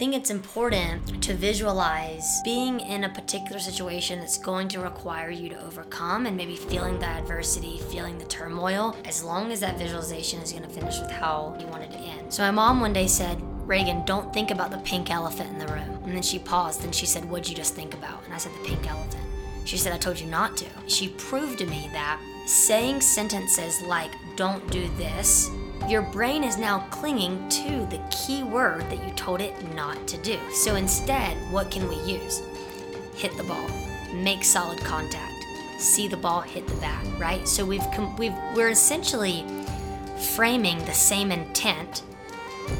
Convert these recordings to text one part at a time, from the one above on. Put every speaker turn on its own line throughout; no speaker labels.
think it's important to visualize being in a particular situation that's going to require you to overcome and maybe feeling the adversity, feeling the turmoil, as long as that visualization is going to finish with how you want it to end. So my mom one day said, Regan, don't think about the pink elephant in the room. And then she paused and she said, What'd you just think about? And I said, The pink elephant. She said, I told you not to. She proved to me that saying sentences like, don't do this, your brain is now clinging to the key word that you told it not to do. So instead, what can we use? Hit the ball, make solid contact, see the ball hit the bat, right? So we've com- we've we're essentially framing the same intent,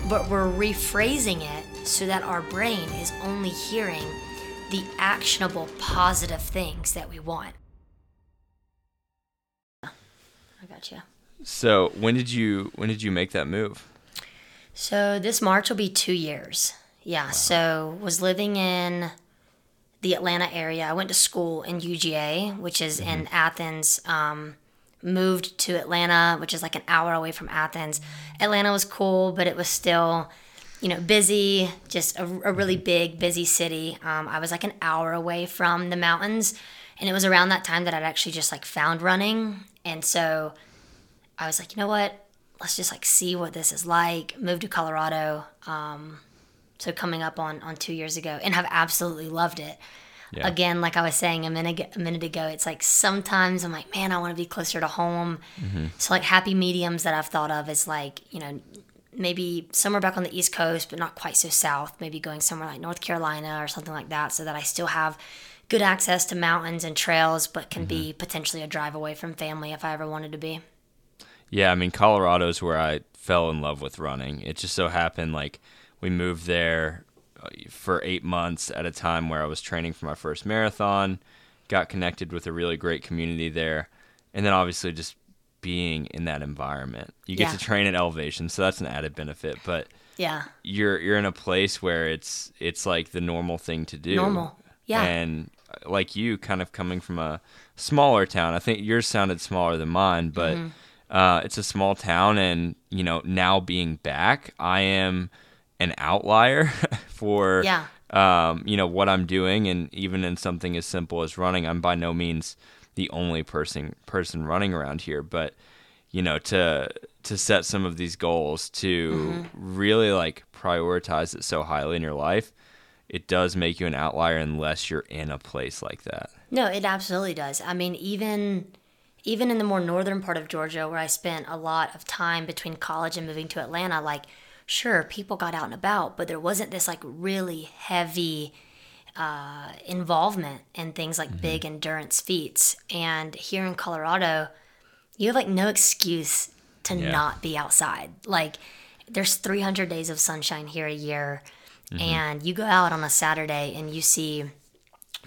but we're rephrasing it so that our brain is only hearing the actionable positive things that we want. I got you.
So when did you when did you make that move?
So this March will be two years. Yeah. Wow. So was living in the Atlanta area. I went to school in UGA, which is mm-hmm. in Athens. Um, moved to Atlanta, which is like an hour away from Athens. Atlanta was cool, but it was still, you know, busy. Just a, a really big, busy city. Um, I was like an hour away from the mountains, and it was around that time that I'd actually just like found running, and so I was like, you know what? Let's just like see what this is like. Moved to Colorado. Um, so coming up on on two years ago, and have absolutely loved it. Yeah. Again, like I was saying a minute a minute ago, it's like sometimes I'm like, man, I want to be closer to home. Mm-hmm. So like happy mediums that I've thought of is like you know maybe somewhere back on the East Coast, but not quite so south. Maybe going somewhere like North Carolina or something like that, so that I still have good access to mountains and trails, but can mm-hmm. be potentially a drive away from family if I ever wanted to be.
Yeah, I mean Colorado's where I fell in love with running. It just so happened like we moved there uh, for 8 months at a time where I was training for my first marathon, got connected with a really great community there, and then obviously just being in that environment. You get yeah. to train at elevation, so that's an added benefit, but
yeah.
You're you're in a place where it's it's like the normal thing to do.
Normal. Yeah.
And uh, like you kind of coming from a smaller town. I think yours sounded smaller than mine, but mm-hmm uh, it's a small town, and you know now being back, I am an outlier for
yeah.
um, you know what I'm doing, and even in something as simple as running, I'm by no means the only person person running around here, but you know to to set some of these goals to mm-hmm. really like prioritize it so highly in your life it does make you an outlier unless you're in a place like that
no it absolutely does i mean even even in the more northern part of Georgia, where I spent a lot of time between college and moving to Atlanta, like, sure, people got out and about, but there wasn't this like really heavy uh, involvement in things like mm-hmm. big endurance feats. And here in Colorado, you have like no excuse to yeah. not be outside. Like, there's 300 days of sunshine here a year, mm-hmm. and you go out on a Saturday and you see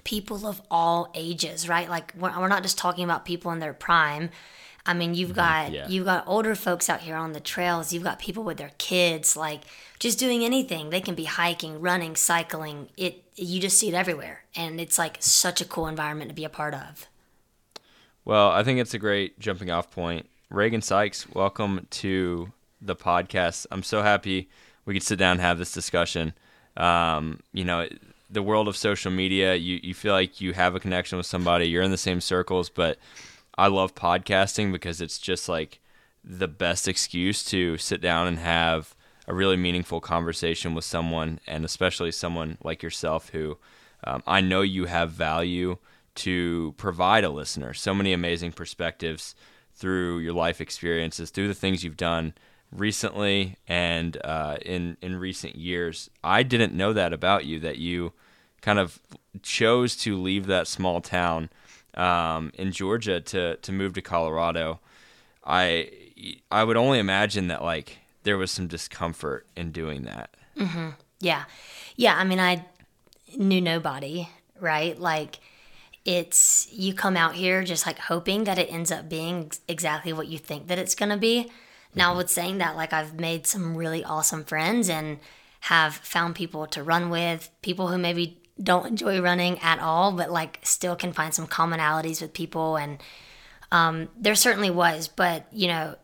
people of all ages, right? Like we're, we're not just talking about people in their prime. I mean, you've mm-hmm. got yeah. you've got older folks out here on the trails. You've got people with their kids, like just doing anything. They can be hiking, running, cycling. It you just see it everywhere, and it's like such a cool environment to be a part of.
Well, I think it's a great jumping off point. Regan Sikes, welcome to the podcast. I'm so happy we could sit down and have this discussion. Um, you know, the world of social media, you, you feel like you have a connection with somebody, you're in the same circles, but I love podcasting because it's just like the best excuse to sit down and have a really meaningful conversation with someone, and especially someone like yourself who um, I know you have value to provide a listener. So many amazing perspectives through your life experiences, through the things you've done recently and uh, in in recent years. I didn't know that about you that you kind of chose to leave that small town um, in Georgia to to move to Colorado, I I would only imagine that like there was some discomfort in doing that.
Mm-hmm. Yeah, yeah. I mean, I knew nobody, right? Like it's you come out here just like hoping that it ends up being exactly what you think that it's gonna be. Now, mm-hmm. with saying that, like I've made some really awesome friends and have found people to run with, people who maybe don't enjoy running at all, but like still can find some commonalities with people. And um, there certainly was, but you know,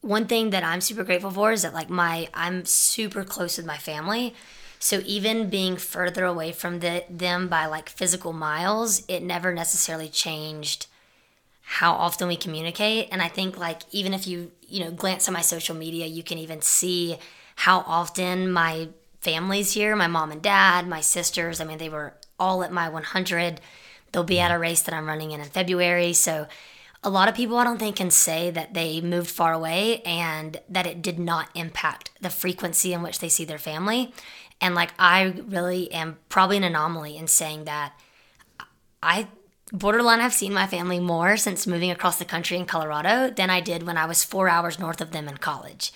one thing that I'm super grateful for is that like my I'm super close with my family. So even being further away from the, them by like physical miles, it never necessarily changed how often we communicate. And I think like even if you, you know, glance at my social media, you can even see how often my family's here, my mom and dad, my sisters, I mean, they were all at my 100. They'll be at a mm-hmm. race that I'm running in in February. So a lot of people I don't think can say that they moved far away and that it did not impact the frequency in which they see their family. And like I really am probably an anomaly in saying that I borderline I've seen my family more since moving across the country in Colorado than I did when I was 4 hours north of them in college.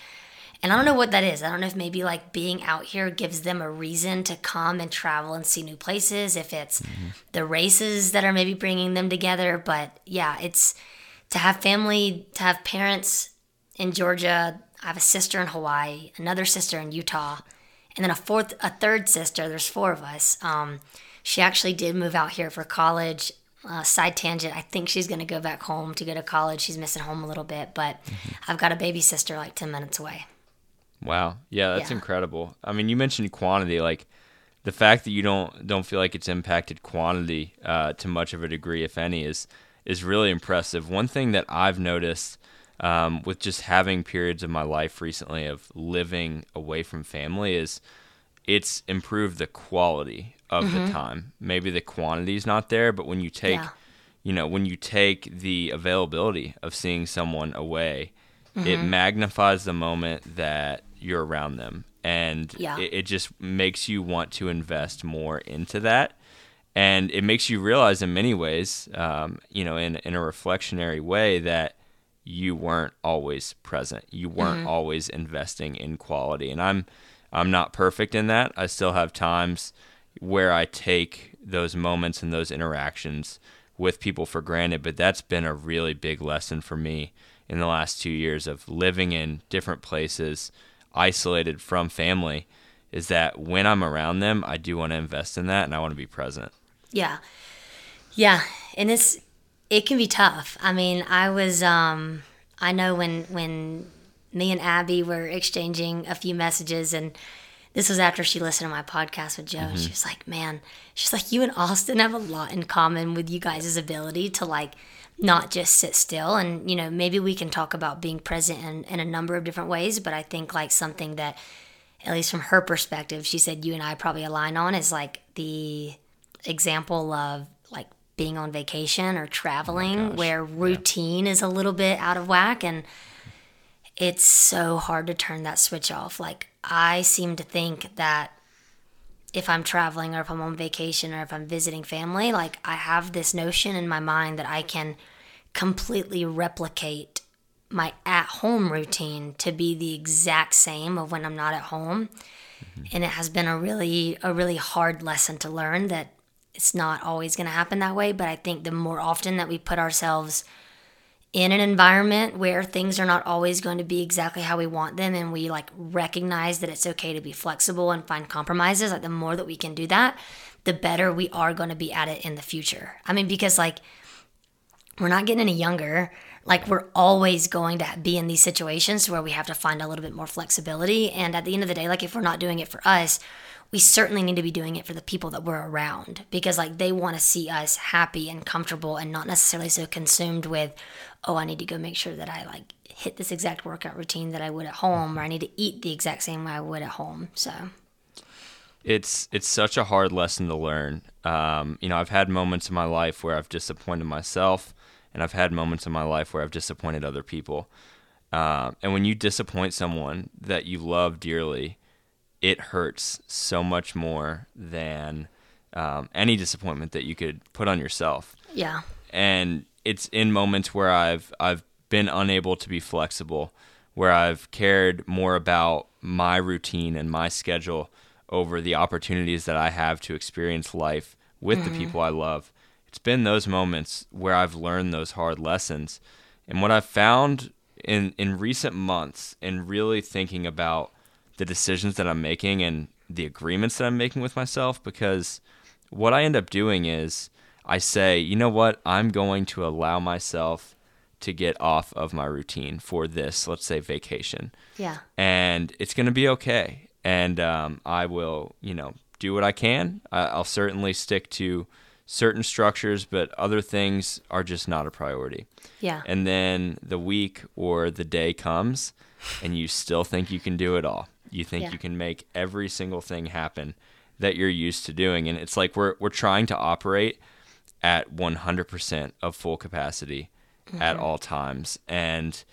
And I don't know what that is. I don't know if maybe like being out here gives them a reason to come and travel and see new places, if it's mm-hmm. the races that are maybe bringing them together. But yeah, it's to have family, to have parents in Georgia. I have a sister in Hawaii, another sister in Utah, and then a fourth, a third sister. There's four of us. Um, she actually did move out here for college. Uh, side tangent. I think she's going to go back home to go to college. She's missing home a little bit, but mm-hmm. I've got a baby sister like 10 minutes away.
Wow. Yeah, that's yeah. incredible. I mean, you mentioned quantity, like the fact that you don't don't feel like it's impacted quantity uh, to much of a degree, if any, is is really impressive. One thing that I've noticed um, with just having periods of my life recently of living away from family is it's improved the quality of mm-hmm. the time. Maybe the quantity is not there, but when you take, yeah. you know, when you take the availability of seeing someone away, mm-hmm. it magnifies the moment that you're around them, and yeah. it, it just makes you want to invest more into that and it makes you realize in many ways, um, you know, in in a reflectionary way that you weren't always present. You weren't mm-hmm. always investing in quality. And I'm I'm not perfect in that. I still have times where I take those moments and those interactions with people for granted, but that's been a really big lesson for me in the last 2 years of living in different places, isolated from family, is that when I'm around them, I do want to invest in that and I want to be present.
Yeah. Yeah. And it's, it can be tough. I mean, I was, um, I know when, when me and Abby were exchanging a few messages and, this was after she listened to my podcast with Joe, mm-hmm. she was like, "Man, she's like, you and Austin have a lot in common with you guys' ability to like not just sit still, and you know, maybe we can talk about being present in, in a number of different ways. But I think like something that, at least from her perspective, she said you and I probably align on is like the example of like being on vacation or traveling oh where routine yeah. is a little bit out of whack and it's so hard to turn that switch off. Like I seem to think that if I'm traveling or if I'm on vacation or if I'm visiting family, like I have this notion in my mind that I can completely replicate my at home routine to be the exact same of when I'm not at home. Mm-hmm. And it has been a really a really hard lesson to learn that it's not always going to happen that way. But I think the more often that we put ourselves in an environment where things are not always going to be exactly how we want them and we like recognize that it's okay to be flexible and find compromises like the more that we can do that the better we are going to be at it in the future. I mean because like we're not getting any younger. Like we're always going to be in these situations where we have to find a little bit more flexibility. And at the end of the day like if we're not doing it for us we certainly need to be doing it for the people that we're around because like they want to see us happy and comfortable and not necessarily so consumed with oh i need to go make sure that i like hit this exact workout routine that i would at home or i need to eat the exact same way i would at home so.
It's it's such a hard lesson to learn. Um, you know i've had moments in my life where i've disappointed myself and i've had moments in my life where i've disappointed other people. Uh, and when you disappoint someone that you love dearly it hurts so much more than um, any disappointment that you could put on yourself.
Yeah.
And it's in moments where I've I've been unable to be flexible, where I've cared more about my routine and my schedule over the opportunities that I have to experience life with mm-hmm. the people I love. It's been those moments where I've learned those hard lessons. And what I've found in in recent months in really thinking about the decisions that I'm making and the agreements that I'm making with myself because what I end up doing is I say, you know what, I'm going to allow myself to get off of my routine for this, let's say vacation.
Yeah.
And it's going to be okay. and um, I will, you know, do what I can. I, I'll certainly stick to certain structures, but other things are just not a priority.
Yeah.
And then the week or the day comes, and you still think you can do it all. You think
Yeah.
you can make every single thing happen that you're used to doing, and it's like we're we're trying to operate at 100% of full capacity at all times, and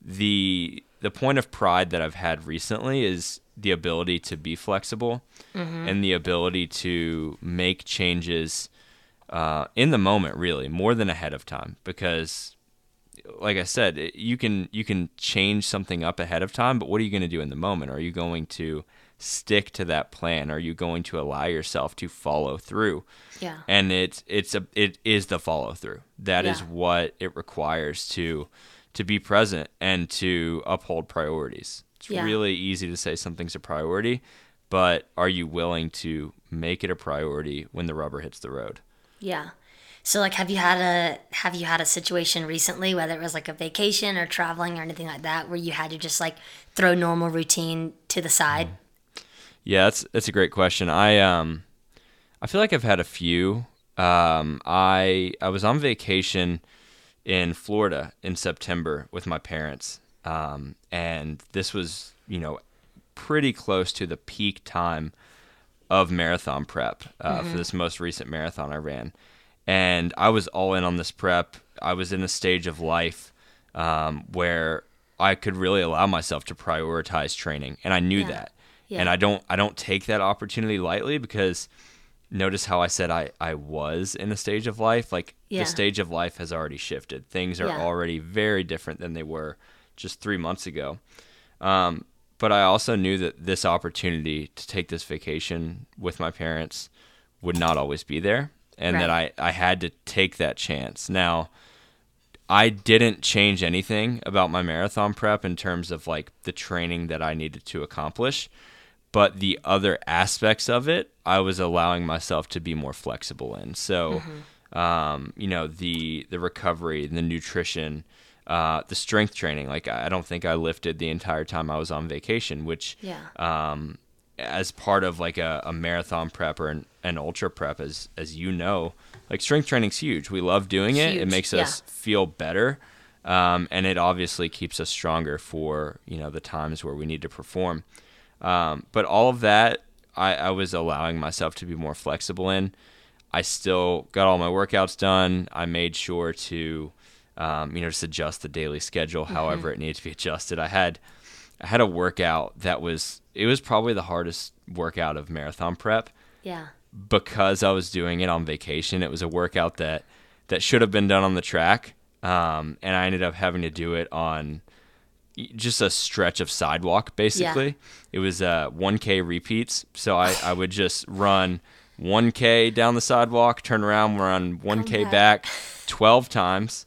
the the point of pride that I've had recently is the ability to be flexible and the ability to make changes uh, in the moment, really more than ahead of time, because like I said, it- you can you can change something up ahead of time, but what are you going to do in the moment? Are you going to stick to that plan? Are you going to allow yourself to follow through?
Yeah.
and it's it's a it is the follow through That is
Yeah.
what it requires to to be present and to uphold priorities it's
Yeah.
really easy to say something's a priority but are you willing to make it a priority when the rubber hits the road
Yeah. So like have you had a have you had a situation recently whether it was like a vacation or traveling or anything like that where you had to just like throw normal routine to the side?
Yeah, that's that's a great question. I um I feel like I've had a few. Um I I was on vacation in Florida in September with my parents. Um and this was, you know, pretty close to the peak time of marathon prep uh, for this most recent marathon I ran. And I was all in on this prep. I was in a stage of life um, where I could really allow myself to prioritize training, and I knew
Yeah.
that.
Yeah.
And I don't I don't take that opportunity lightly because notice how I said I, I was in a stage of life. Like
Yeah.
the stage of life has already shifted. Things are already very different than they were just three months ago. Um, but I also knew that this opportunity to take this vacation with my parents would not always be there, and that I, I had to take that chance. Now, I didn't change anything about my marathon prep in terms of like the training that I needed to accomplish, but the other aspects of it, I was allowing myself to be more flexible in. So, um, you know, the the recovery, the nutrition, uh, the strength training. Like I don't think I lifted the entire time I was on vacation, which
Yeah.
um, as part of like a, a marathon prep or an, an ultra prep, as as you know, like strength training's huge. We love doing it. It
Huge,
makes
yeah.
us feel better, um, and it obviously keeps us stronger for you know the times where we need to perform. Um, but all of that, I, I was allowing myself to be more flexible in. I still got all my workouts done. I made sure to, um, you know, just adjust the daily schedule however it needed to be adjusted. I had, I had a workout that was it was probably the hardest workout of marathon prep
Yeah.
because I was doing it on vacation. It was a workout that that should have been done on the track, um, and I ended up having to do it on just a stretch of sidewalk. Basically, it was uh, 1K repeats. So I, I would just run 1K down the sidewalk, turn around, run 1K
back.
back 12 times,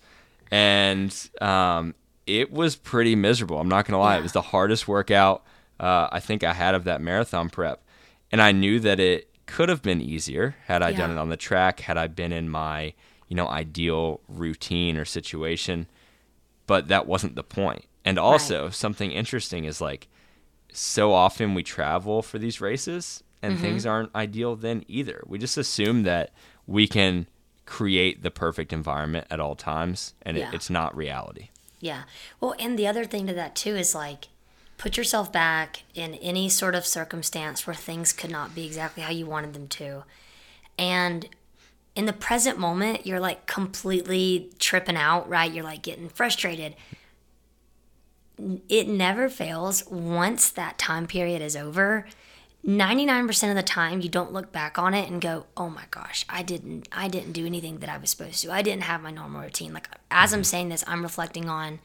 and um, it was pretty miserable. I'm not gonna lie;
Yeah.
it was the hardest workout uh, I think I had of that marathon prep, and I knew that it could have been easier had I done it on the track, had I been in my you know ideal routine or situation, but that wasn't the point. And also something interesting is like so often we travel for these races and
Mm-hmm.
things aren't ideal then either. We just assume that we can create the perfect environment at all times and
Yeah.
it, it's not reality.
Yeah. Well, and the other thing to that too is like put yourself back in any sort of circumstance where things could not be exactly how you wanted them to. And in the present moment, you're like completely tripping out, right? You're like getting frustrated. It never fails once that time period is over. 99% of the time you don't look back on it and go, "Oh my gosh, I didn't I didn't do anything that I was supposed to. I didn't have my normal routine." Like as I'm mm-hmm. saying this, I'm reflecting on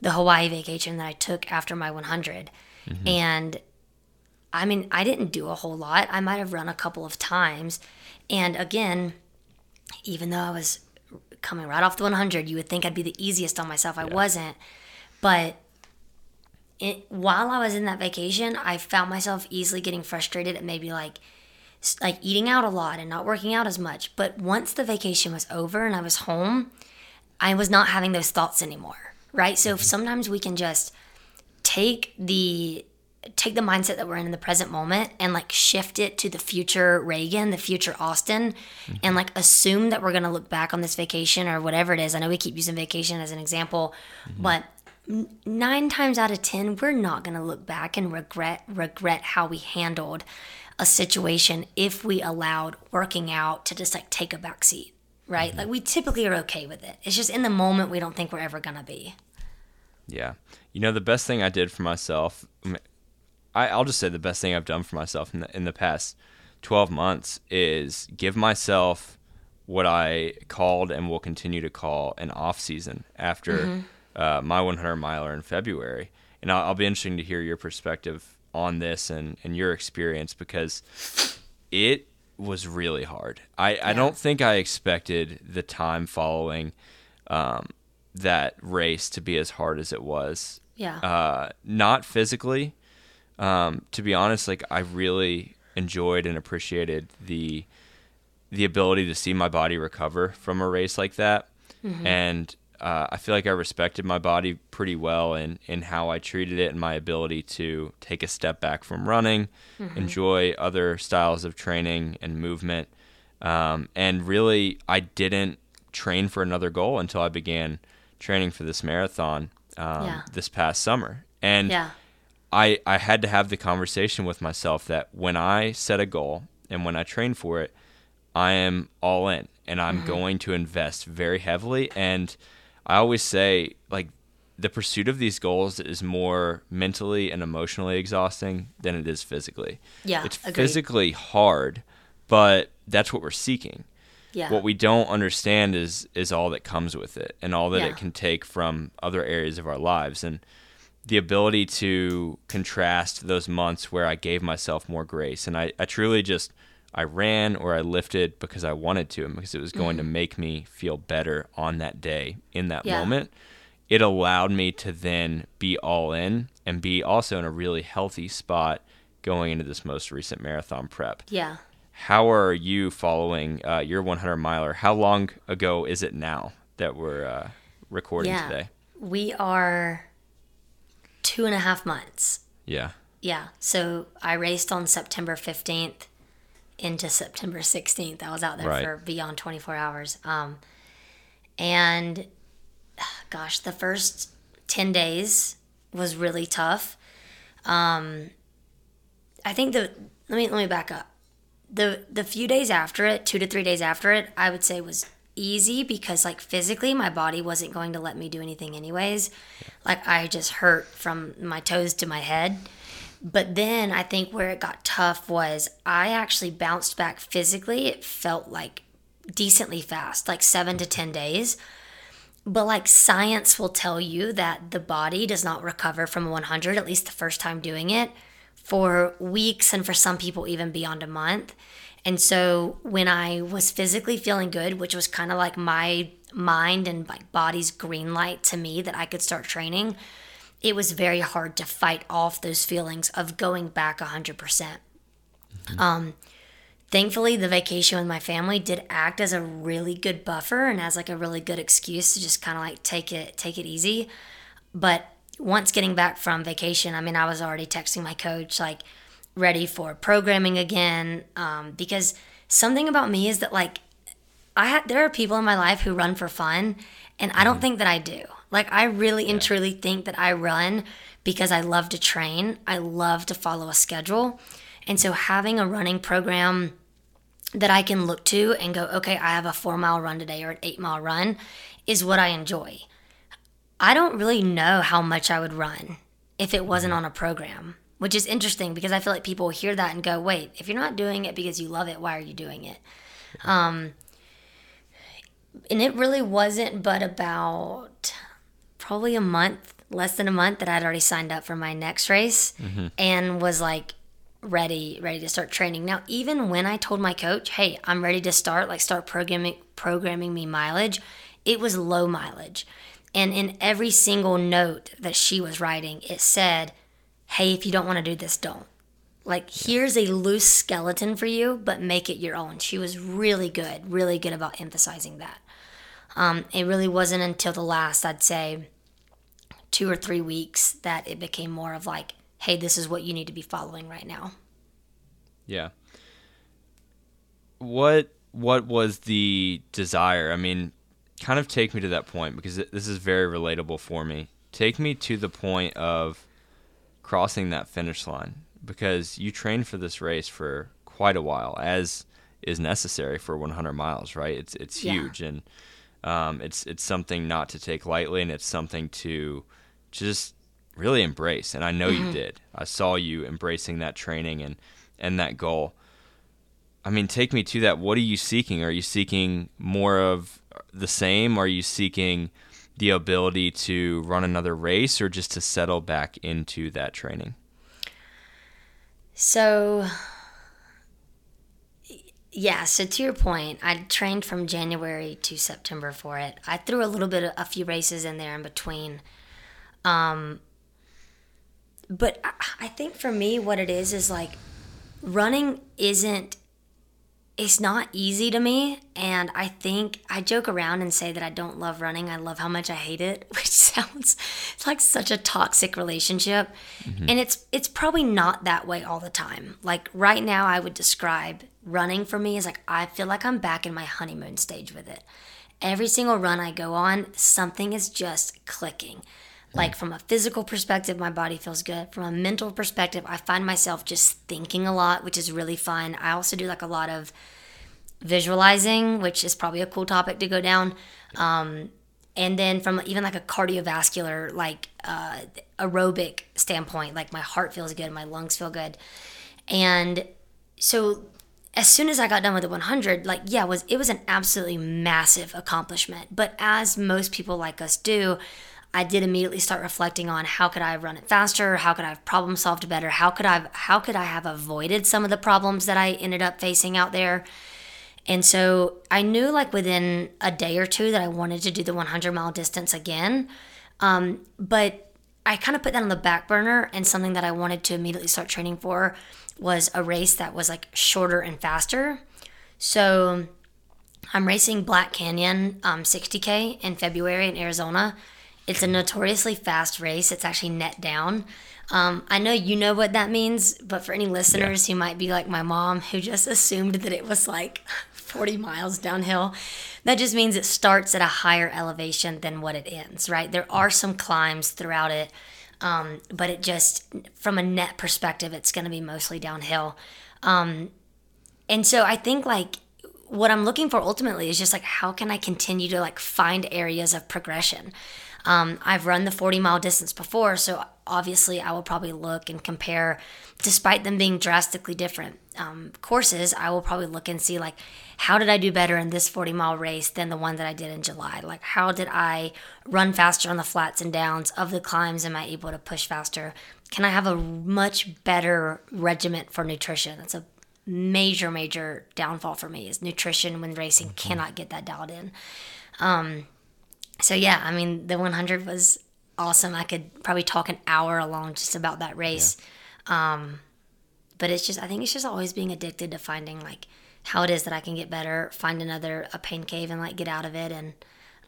the Hawaii vacation that I took after my 100. Mm-hmm. And I mean, I didn't do a whole lot. I might have run a couple of times. And again, even though I was coming right off the 100, you would think I'd be the easiest on myself. I wasn't. But it, while I was in that vacation, I found myself easily getting frustrated at maybe like like eating out a lot and not working out as much. But once the vacation was over and I was home, I was not having those thoughts anymore. Right? So mm-hmm. sometimes we can just take the take the mindset that we're in in the present moment and like shift it to the future Regan, the future Austin, mm-hmm. and like assume that we're gonna look back on this vacation or whatever it is. I know we keep using vacation as an example, mm-hmm. but n- nine times out of ten, we're not gonna look back and regret regret how we handled a situation if we allowed working out to just like take a back seat. Right? Mm-hmm. Like we typically are okay with it. It's just in the moment we don't think we're ever gonna be.
Yeah. You know, the best thing I did for myself, I mean, I, I'll just say the best thing I've done for myself in the, in the past 12 months is give myself what I called and will continue to call an off season after mm-hmm. Uh, my 100 miler in February. And I'll, I'll be interesting to hear your perspective on this and, and your experience because it was really hard. I, I don't think I expected the time following um, that race to be as hard as it was.
Yeah.
Uh, not physically. Um, to be honest, like I really enjoyed and appreciated the the ability to see my body recover from a race like that, and uh, I feel like I respected my body pretty well in in how I treated it and my ability to take a step back from running, enjoy other styles of training and movement, um, and really I didn't train for another goal until I began training for this marathon um,
Yeah.
this past summer, and.
yeah.
I, I had to have the conversation with myself that when I set a goal and when I train for it, I am all in and I'm going to invest very heavily. And I always say, like, the pursuit of these goals is more mentally and emotionally exhausting than it is physically.
Yeah,
It's
agreed.
physically hard, but that's what we're seeking.
Yeah.
What we don't understand is is all that comes with it and all that
Yeah.
it can take from other areas of our lives and the ability to contrast those months where I gave myself more grace and I, I truly just I ran or I lifted because I wanted to and because it was going to make me feel better on that day in that
Mm-hmm. Yeah.
moment. It allowed me to then be all in and be also in a really healthy spot going into this most recent marathon prep.
yeah.
How are you following uh, your 100 miler? How long ago is it now that we're uh, recording
Yeah.
today?
We are two and a half months.
Yeah.
Yeah. So I raced on September 15th into September 16th. I was out there
Right.
for beyond 24 hours. Um, and gosh, the first 10 days was really tough. Um, I think the, let me, let me back up. The, the few days after it, two to three days after it, I would say was easy because like physically my body wasn't going to let me do anything anyways. Like I just hurt from my toes to my head. But then I think where it got tough was I actually bounced back physically. It felt like decently fast, like seven to 10 days. But like science will tell you that the body does not recover from a 100, at least the first time doing it, for weeks and for some people even beyond a month. And so when I was physically feeling good, which was kind of like my mind and like body's green light to me that I could start training, it was very hard to fight off those feelings of going back 100%. Um, thankfully, the vacation with my family did act as a really good buffer and as like a really good excuse to just kind of like take it take it easy. But once getting back from vacation, I mean, I was already texting my coach like ready for programming again um, because something about me is that like I had there are people in my life who run for fun, and I don't think that I do. Like I really and truly think that I run because I love to train. I love to follow a schedule, and so having a running program that I can look to and go, okay, I have a four mile run today or an eight mile run, is what I enjoy. I don't really know how much I would run if it wasn't on a program, which is interesting because I feel like people hear that and go, wait, if you're not doing it because you love it, why are you doing it? Um, and it really wasn't but about probably a month, less than a month, that I'd already signed up for my next race and was like ready, ready to start training. Now, even when I told my coach, "Hey, I'm ready to start," like start programming programming me mileage, it was low mileage. And in every single note that she was writing, it said, "Hey, if you don't want to do this, don't." Like, here's a loose skeleton for you, but make it your own. She was really good, really good about emphasizing that. Um, it really wasn't until the last, I'd say, two or three weeks that it became more of like, hey, this is what you need to be following right now.
Yeah. What what was the desire? I mean, kind of take me to that point because this is very relatable for me. Take me to the point of crossing that finish line because you trained for this race for quite a while, as is necessary for 100 miles, right? It's it's
Yeah.
huge and um, it's it's something not to take lightly, and it's something to just really embrace. And I know you mm-hmm. did. I saw you embracing that training and and that goal. I mean, take me to that. What are you seeking? Are you seeking more of the same? Are you seeking the ability to run another race, or just to settle back into that training?
So, yeah, so to your point, I trained from January to September for it. I threw a little bit of a few races in there in between. Um, but I, I think for me, what it is is like running isn't, it's not easy to me. And I think I joke around and say that I don't love running. I love how much I hate it, which sounds it's like such a toxic relationship. And it's it's probably not that way all the time. Like right now I would describe running for me is like I feel like I'm back in my honeymoon stage with it. Every single run I go on, something is just clicking. Like from a physical perspective, my body feels good. From a mental perspective, I find myself just thinking a lot, which is really fun. I also do like a lot of visualizing, which is probably a cool topic to go down. Um, and then from even like a cardiovascular, like uh, aerobic standpoint, like my heart feels good, my lungs feel good, and so as soon as I got done with the 100, like yeah, it was it was an absolutely massive accomplishment. But as most people like us do, I did immediately start reflecting on how could I have run it faster, how could I have problem solved better, how could I how could I have avoided some of the problems that I ended up facing out there. And so I knew like within a day or two that I wanted to do the 100 mile distance again. Um, but I kind of put that on the back burner, and something that I wanted to immediately start training for was a race that was like shorter and faster. So I'm racing Black Canyon um, 60K in February in Arizona. It's a notoriously fast race. It's actually net down. Um, I know you know what that means, but for any listeners who might be like my mom, who just assumed that it was like 40 miles downhill, that just means it starts at a higher elevation than what it ends, right? There are some climbs throughout it, um, but it just, from a net perspective, it's going to be mostly downhill. Um, and so I think like what I'm looking for ultimately is just like how can I continue to like find areas of progression. Um, I've run the 40 mile distance before, so obviously I will probably look and compare, despite them being drastically different um, courses. I will probably look and see like how did I do better in this 40 mile race than the one that I did in July? Like how did I run faster on the flats and downs of the climbs? Am I able to push faster? Can I have a much better regiment for nutrition? That's a major major downfall for me is nutrition when racing cannot get that dialed in um so yeah i mean the 100 was awesome i could probably talk an hour along just about that race um but it's just i think it's just always being addicted to finding like how it is that i can get better find another a pain cave and like get out of it and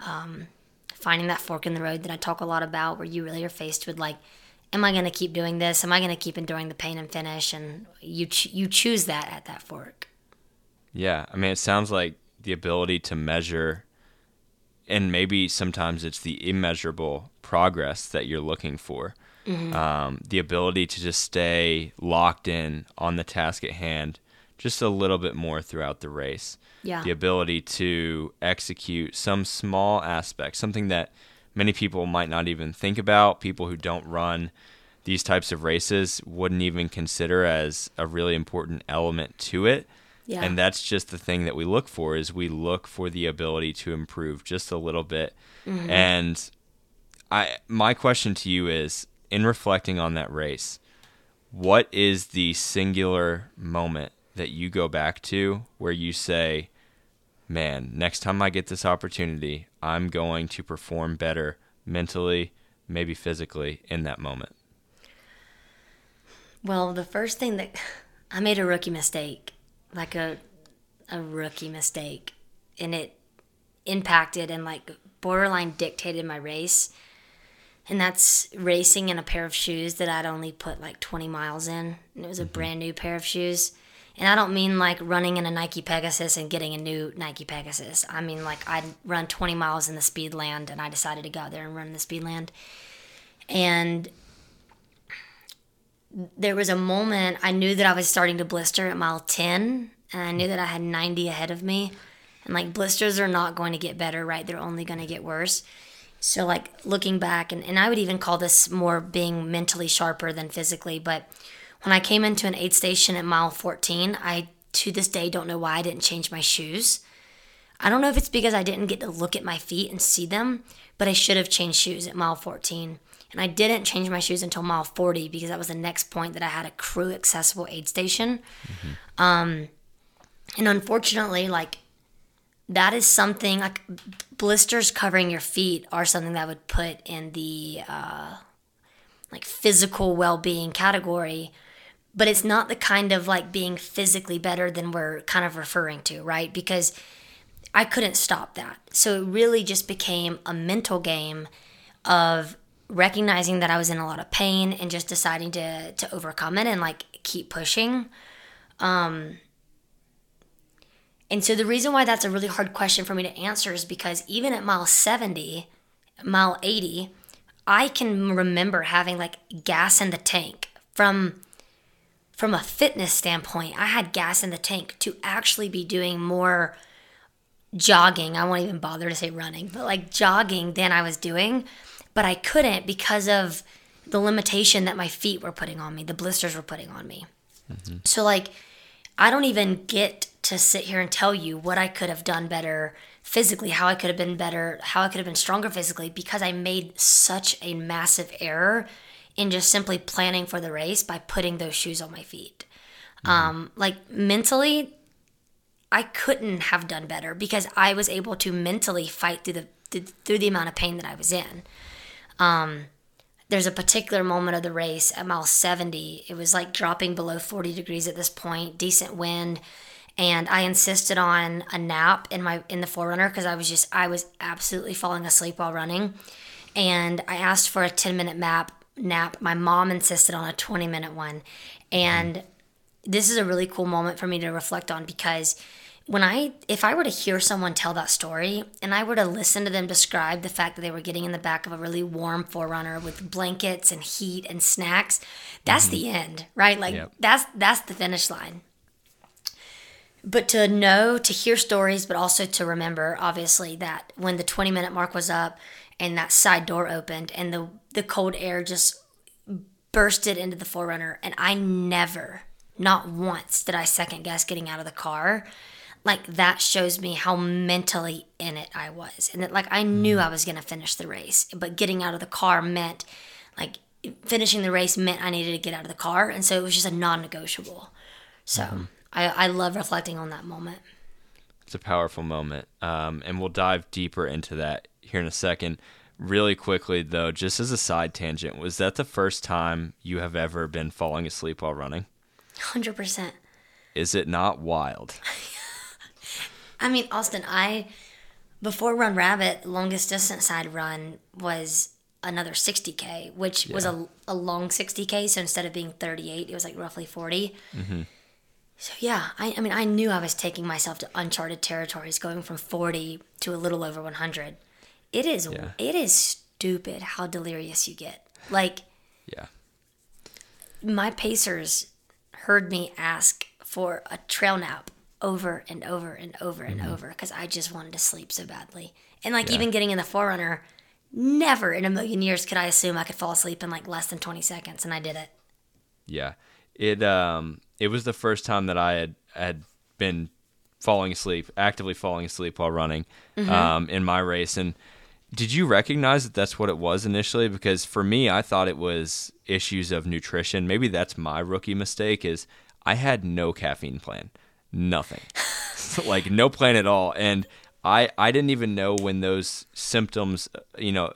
um finding that fork in the road that i talk a lot about where you really are faced with like am I going to keep doing this? Am I going to keep enduring the pain and finish? And you ch- you choose that at that fork.
Yeah, I mean, it sounds like the ability to measure, and maybe sometimes it's the immeasurable progress that you're looking for. Um, the ability to just stay locked in on the task at hand just a little bit more throughout the race.
Yeah.
The ability to execute some small aspect, something that many people might not even think about, people who don't run these types of races wouldn't even consider as a really important element to it.
Yeah.
And that's just the thing that we look for is we look for the ability to improve just a little bit. Mm-hmm. And I my question to you is in reflecting on that race, what is the singular moment that you go back to where you say, "Man, next time I get this opportunity, I'm going to perform better mentally, maybe physically in that moment."
Well, the first thing that I made a rookie mistake, like a a rookie mistake, and it impacted and like borderline dictated my race. and that's racing in a pair of shoes that I'd only put like 20 miles in. And it was a mm-hmm. brand new pair of shoes. And I don't mean like running in a Nike Pegasus and getting a new Nike Pegasus. I mean like I'd run 20 miles in the Speedland and I decided to go out there and run in the Speedland. And there was a moment I knew that I was starting to blister at mile 10 and I knew that I had 90 ahead of me. And like blisters are not going to get better, right? They're only going to get worse. So like looking back and, and I would even call this more being mentally sharper than physically, but when I came into an aid station at mile 14, I to this day don't know why I didn't change my shoes. I don't know if it's because I didn't get to look at my feet and see them, but I should have changed shoes at mile 14. And I didn't change my shoes until mile 40 because that was the next point that I had a crew accessible aid station. Mm-hmm. Um, and unfortunately, like that is something like blisters covering your feet are something that I would put in the uh, like physical well-being category but it's not the kind of like being physically better than we're kind of referring to right because i couldn't stop that so it really just became a mental game of recognizing that i was in a lot of pain and just deciding to to overcome it and like keep pushing um and so the reason why that's a really hard question for me to answer is because even at mile 70, mile 80, I can remember having like gas in the tank from from a fitness standpoint. I had gas in the tank to actually be doing more jogging. I won't even bother to say running, but like jogging than I was doing, but I couldn't because of the limitation that my feet were putting on me, the blisters were putting on me. Mm-hmm. So like I don't even get to sit here and tell you what I could have done better physically, how I could have been better, how I could have been stronger physically because I made such a massive error in just simply planning for the race by putting those shoes on my feet. Mm-hmm. Um, like mentally, I couldn't have done better because I was able to mentally fight through the through the amount of pain that I was in. Um, there's a particular moment of the race at mile 70. It was like dropping below 40 degrees at this point, decent wind and I insisted on a nap in my in the 4Runner because I was just I was absolutely falling asleep while running, and I asked for a 10 minute map nap. My mom insisted on a 20 minute one, and this is a really cool moment for me to reflect on because when I if I were to hear someone tell that story and I were to listen to them describe the fact that they were getting in the back of a really warm 4Runner with blankets and heat and snacks, that's mm-hmm. the end, right? Like yep. that's that's the finish line but to know to hear stories but also to remember obviously that when the 20 minute mark was up and that side door opened and the the cold air just bursted into the 4Runner and i never not once did i second guess getting out of the car like that shows me how mentally in it i was and that like i knew mm. i was going to finish the race but getting out of the car meant like finishing the race meant i needed to get out of the car and so it was just a non-negotiable so mm-hmm. I, I love reflecting on that moment.
It's a powerful moment. Um, and we'll dive deeper into that here in a second. Really quickly, though, just as a side tangent, was that the first time you have ever been falling asleep while running?
100%.
Is it not wild?
I mean, Austin, I, before Run Rabbit, longest distance side run was another 60K, which yeah. was a, a long 60K. So instead of being 38, it was like roughly 40. Mm-hmm. So yeah, I, I mean, I knew I was taking myself to uncharted territories, going from 40 to a little over 100. It is yeah. it is stupid how delirious you get. Like,
yeah,
my pacers heard me ask for a trail nap over and over and over and mm-hmm. over because I just wanted to sleep so badly. And like yeah. even getting in the 4Runner, never in a million years could I assume I could fall asleep in like less than 20 seconds, and I did it.
Yeah, it um it was the first time that I had had been falling asleep, actively falling asleep while running mm-hmm. um, in my race. And did you recognize that that's what it was initially? Because for me, I thought it was issues of nutrition. Maybe that's my rookie mistake. Is I had no caffeine plan, nothing, like no plan at all, and I I didn't even know when those symptoms, uh, you know,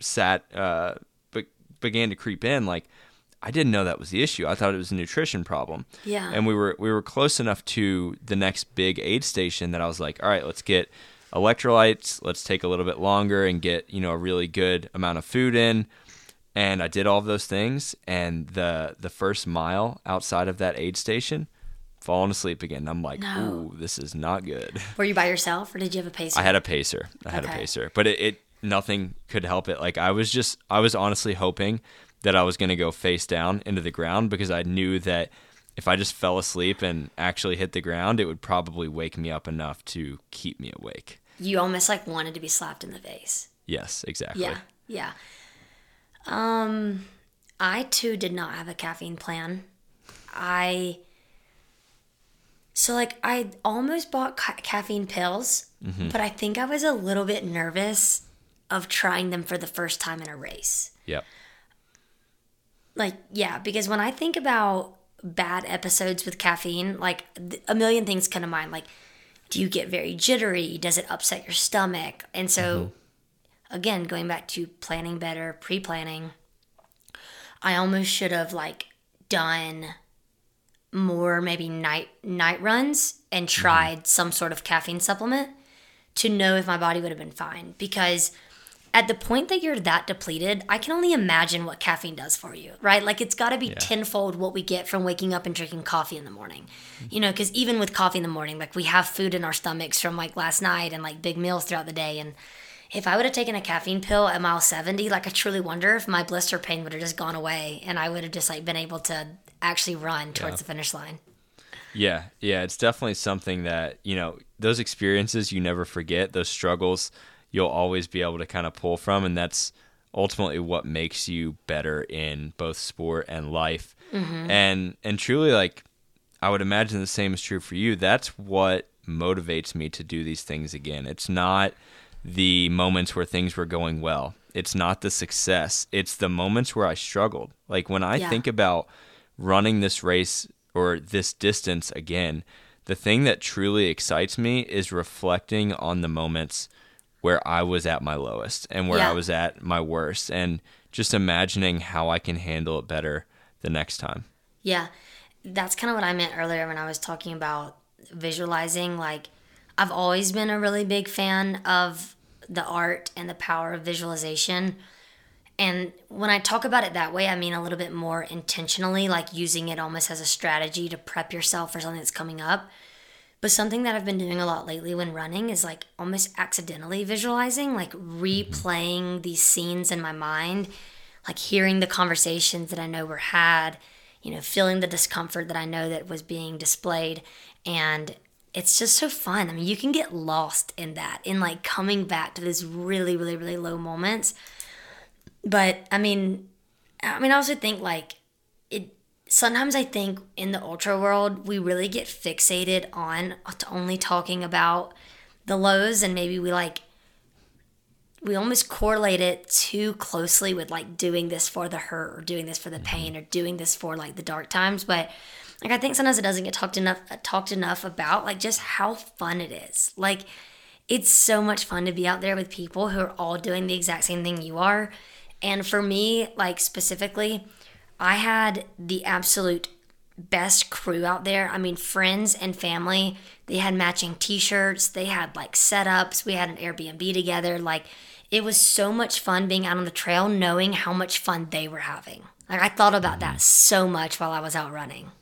sat uh, be- began to creep in. Like I didn't know that was the issue. I thought it was a nutrition problem.
Yeah.
And we were we were close enough to the next big aid station that I was like, all right, let's get electrolytes. Let's take a little bit longer and get, you know, a really good amount of food in. And I did all of those things and the the first mile outside of that aid station, falling asleep again. I'm like,
No.
ooh, this is not good.
Were you by yourself or did you have a pacer?
I had a pacer. I had a pacer. But it, it nothing could help it. Like I was just I was honestly hoping that I was gonna go face down into the ground because I knew that if I just fell asleep and actually hit the ground, it would probably wake me up enough to keep me awake.
you almost like wanted to be slapped in the face.
Yes, exactly.
Yeah, yeah. Um, I too did not have a caffeine plan. I so like I almost bought ca- caffeine pills, mm-hmm. but I think I was a little bit nervous of trying them for the first time in a race.
Yep.
Like yeah, because when I think about bad episodes with caffeine, like th- a million things come to mind. Like, do you get very jittery? Does it upset your stomach? And so, mm-hmm. again, going back to planning better, pre-planning, I almost should have like done more maybe night night runs and mm-hmm. tried some sort of caffeine supplement to know if my body would have been fine because at the point that you're that depleted, I can only imagine what caffeine does for you, right? Like it's got to be tenfold what we get from waking up and drinking coffee in the morning. You know, because even with coffee in the morning, like we have food in our stomachs from like last night and like big meals throughout the day. And if I would have taken a caffeine pill at mile 70, like I truly wonder if my blister pain would have just gone away and I would have just like been able to actually run towards the finish line.
Yeah, yeah, it's definitely something that, you know, those experiences you never forget, those struggles you'll always be able to kind of pull from and that's ultimately what makes you better in both sport and life. Mm-hmm. And and truly like I would imagine the same is true for you. That's what motivates me to do these things again. It's not the moments where things were going well. It's not the success. It's the moments where I struggled. Like when I
Yeah.
think about running this race or this distance again, the thing that truly excites me is reflecting on the moments where I was at my lowest and where
Yeah.
I was at my worst and just imagining how I can handle it better the next time.
Yeah, that's kind of what I meant earlier when I was talking about visualizing. Like, I've always been a really big fan of the art and the power of visualization. And when I talk about it that way, I mean a little bit more intentionally, like using it almost as a strategy to prep yourself for something that's coming up. But something that I've been doing a lot lately when running is like almost accidentally visualizing, like mm-hmm. replaying these scenes in my mind, like hearing the conversations that I know were had, you know, feeling the discomfort that I know that was being displayed. And it's just so fun. I mean, you can get lost in that, in like coming back to these really, really, really low moments. But I mean, I mean, I also think like it. Sometimes I think in the ultra world we really get fixated on only talking about the lows, and maybe we like we almost correlate it too closely with like doing this for the hurt or doing this for the pain mm-hmm. or doing this for like the dark times. But like I think sometimes it doesn't get talked enough uh, talked enough about like just how fun it is. Like it's so much fun to be out there with people who are all doing the exact same thing you are. And for me, like specifically, I had the absolute best crew out there. I mean, friends and family. They had matching t-shirts. They had like setups. We had an Airbnb together. Like it was so much fun being out on the trail knowing how much fun they were having. Like I thought about that mm-hmm. so much while I was out running.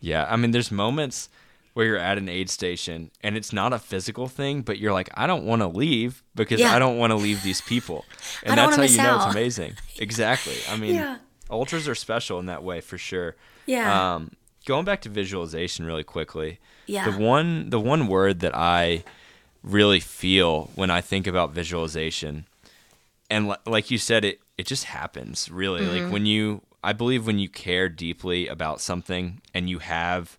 Yeah, I mean, there's moments where you're at an aid station and it's not a physical thing, but you're like, I don't want to leave because
Yeah.
I don't want to leave these people, and that's how you know
out.
it's amazing. Exactly. I mean,
Yeah.
ultras are special in that way for sure.
Yeah.
Um, going back to visualization really quickly,
Yeah.
the one the one word that I really feel when I think about visualization, and li- like you said, it it just happens really.
Mm-hmm.
Like when you, I believe when you care deeply about something and you have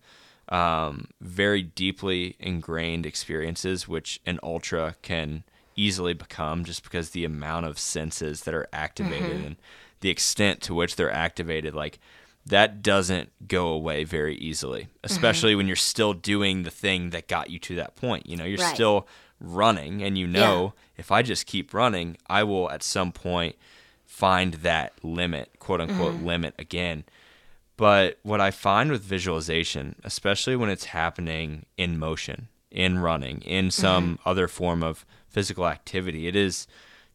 um, very deeply ingrained experiences, which an ultra can easily become, just because the amount of senses that are activated
Mm-hmm.
and the extent to which they're activated, like that doesn't go away very easily,
Mm-hmm.
especially when you're still doing the thing that got you to that point. You know, you're
Right.
still running, and you know if I just keep running, I will at some point find that limit, quote unquote,
Mm-hmm.
limit again. But what I find with visualization, especially when it's happening in motion, in running, in some
Mm-hmm.
other form of physical activity. It is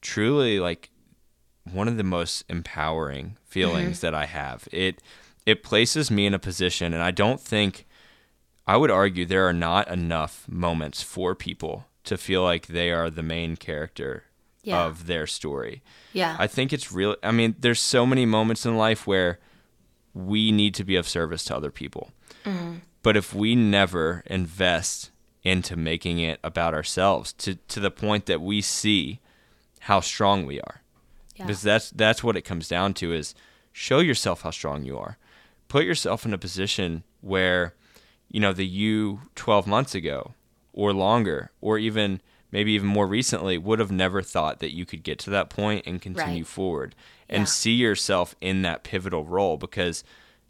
truly like one of the most empowering feelings
Mm-hmm.
that I have. It it places me in a position and I don't think I would argue there are not enough moments for people to feel like they are the main character
Yeah.
of their story.
Yeah.
I think it's real. I mean, there's so many moments in life where we need to be of service to other people. Mm-hmm. But if we never invest into making it about ourselves to, to the point that we see how strong we are,
yeah.
because that's that's what it comes down to is show yourself how strong you are. Put yourself in a position where you know the you 12 months ago or longer or even maybe even more recently would have never thought that you could get to that point and continue
Right.
forward and
Yeah.
see yourself in that pivotal role because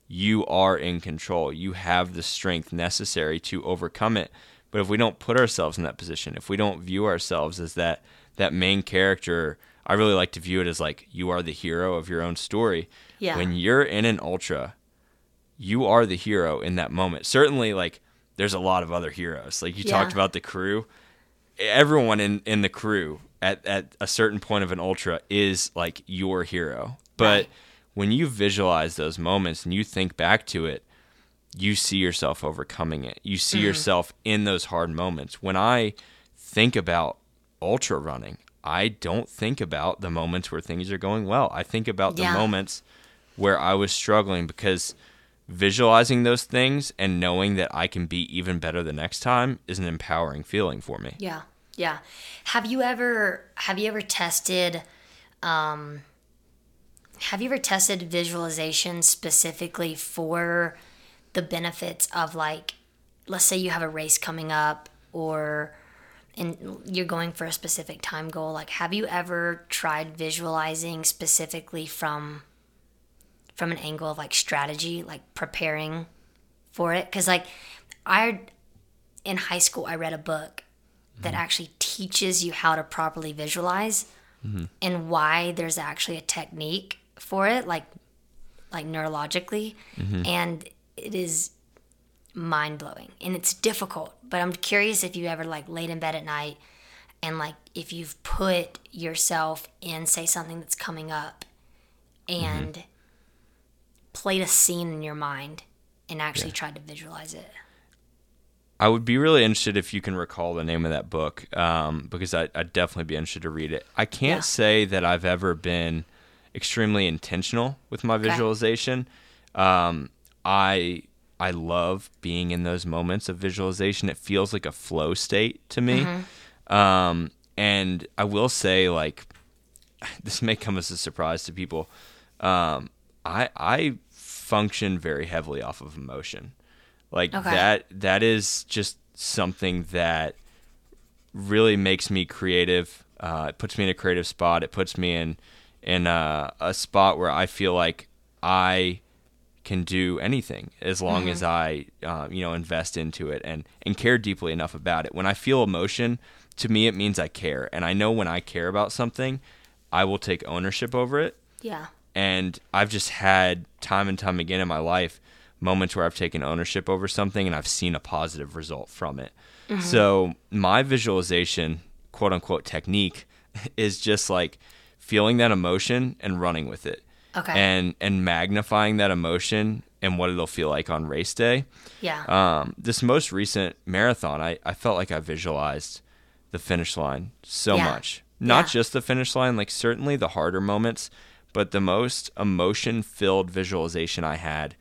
you are in control. You have the strength necessary to overcome it. But if we don't put ourselves in that position, if we don't view ourselves as that that main character, I really like to view it as like you are the hero of your own story.
Yeah.
When you're in an ultra, you are the hero in that moment. Certainly like there's a lot of other heroes. Like you talked about the crew. Everyone in in the crew at at a certain point of an ultra is like your hero. But
Right.
when you visualize those moments and you think back to it, you see yourself overcoming it. You see mm-hmm. yourself in those hard moments. When I think about ultra running, I don't think about the moments where things are going well. I think about the
Yeah.
moments where I was struggling because visualizing those things and knowing that I can be even better the next time is an empowering feeling for me.
Yeah. Yeah. Have you ever have you ever tested um have you ever tested visualization specifically for the benefits of like let's say you have a race coming up or and you're going for a specific time goal like have you ever tried visualizing specifically from from an angle of like strategy like preparing for it cuz like I in high school I read a book that mm-hmm. actually teaches you how to properly visualize mm-hmm. and why there's actually a technique for it like like neurologically. Mm-hmm. And it is mind-blowing. And it's difficult but i'm curious if you ever like laid in bed at night and like if you've put yourself in say something that's coming up and played a scene in your mind and actually tried to visualize it
I would be really interested if you can recall the name of that book, um, because I, I'd definitely be interested to read it. I can't
Yeah.
say that I've ever been extremely intentional with my visualization. Um, I I love being in those moments of visualization. It feels like a flow state to me. Um, and I will say, like, this may come as a surprise to people. Um, I I function very heavily off of emotion. Like
Okay.
that that is just something that really makes me creative. Uh, it puts me in a creative spot. It puts me in in a, a spot where I feel like I can do anything as long as I uh, you know invest into it and and care deeply enough about it. When I feel emotion, to me it means I care, and I know when I care about something, I will take ownership over it
yeah
and I've just had time and time again in my life moments where I've taken ownership over something and I've seen a positive result from it. So my visualization, quote unquote, technique is just like feeling that emotion and running with it.
Okay.
And and magnifying that emotion and what it'll feel like on race day.
yeah
Um, this most recent marathon, I, I felt like I visualized the finish line so
Yeah.
much. Not
Yeah.
just the finish line, like certainly the harder moments, but the most emotion filled visualization I had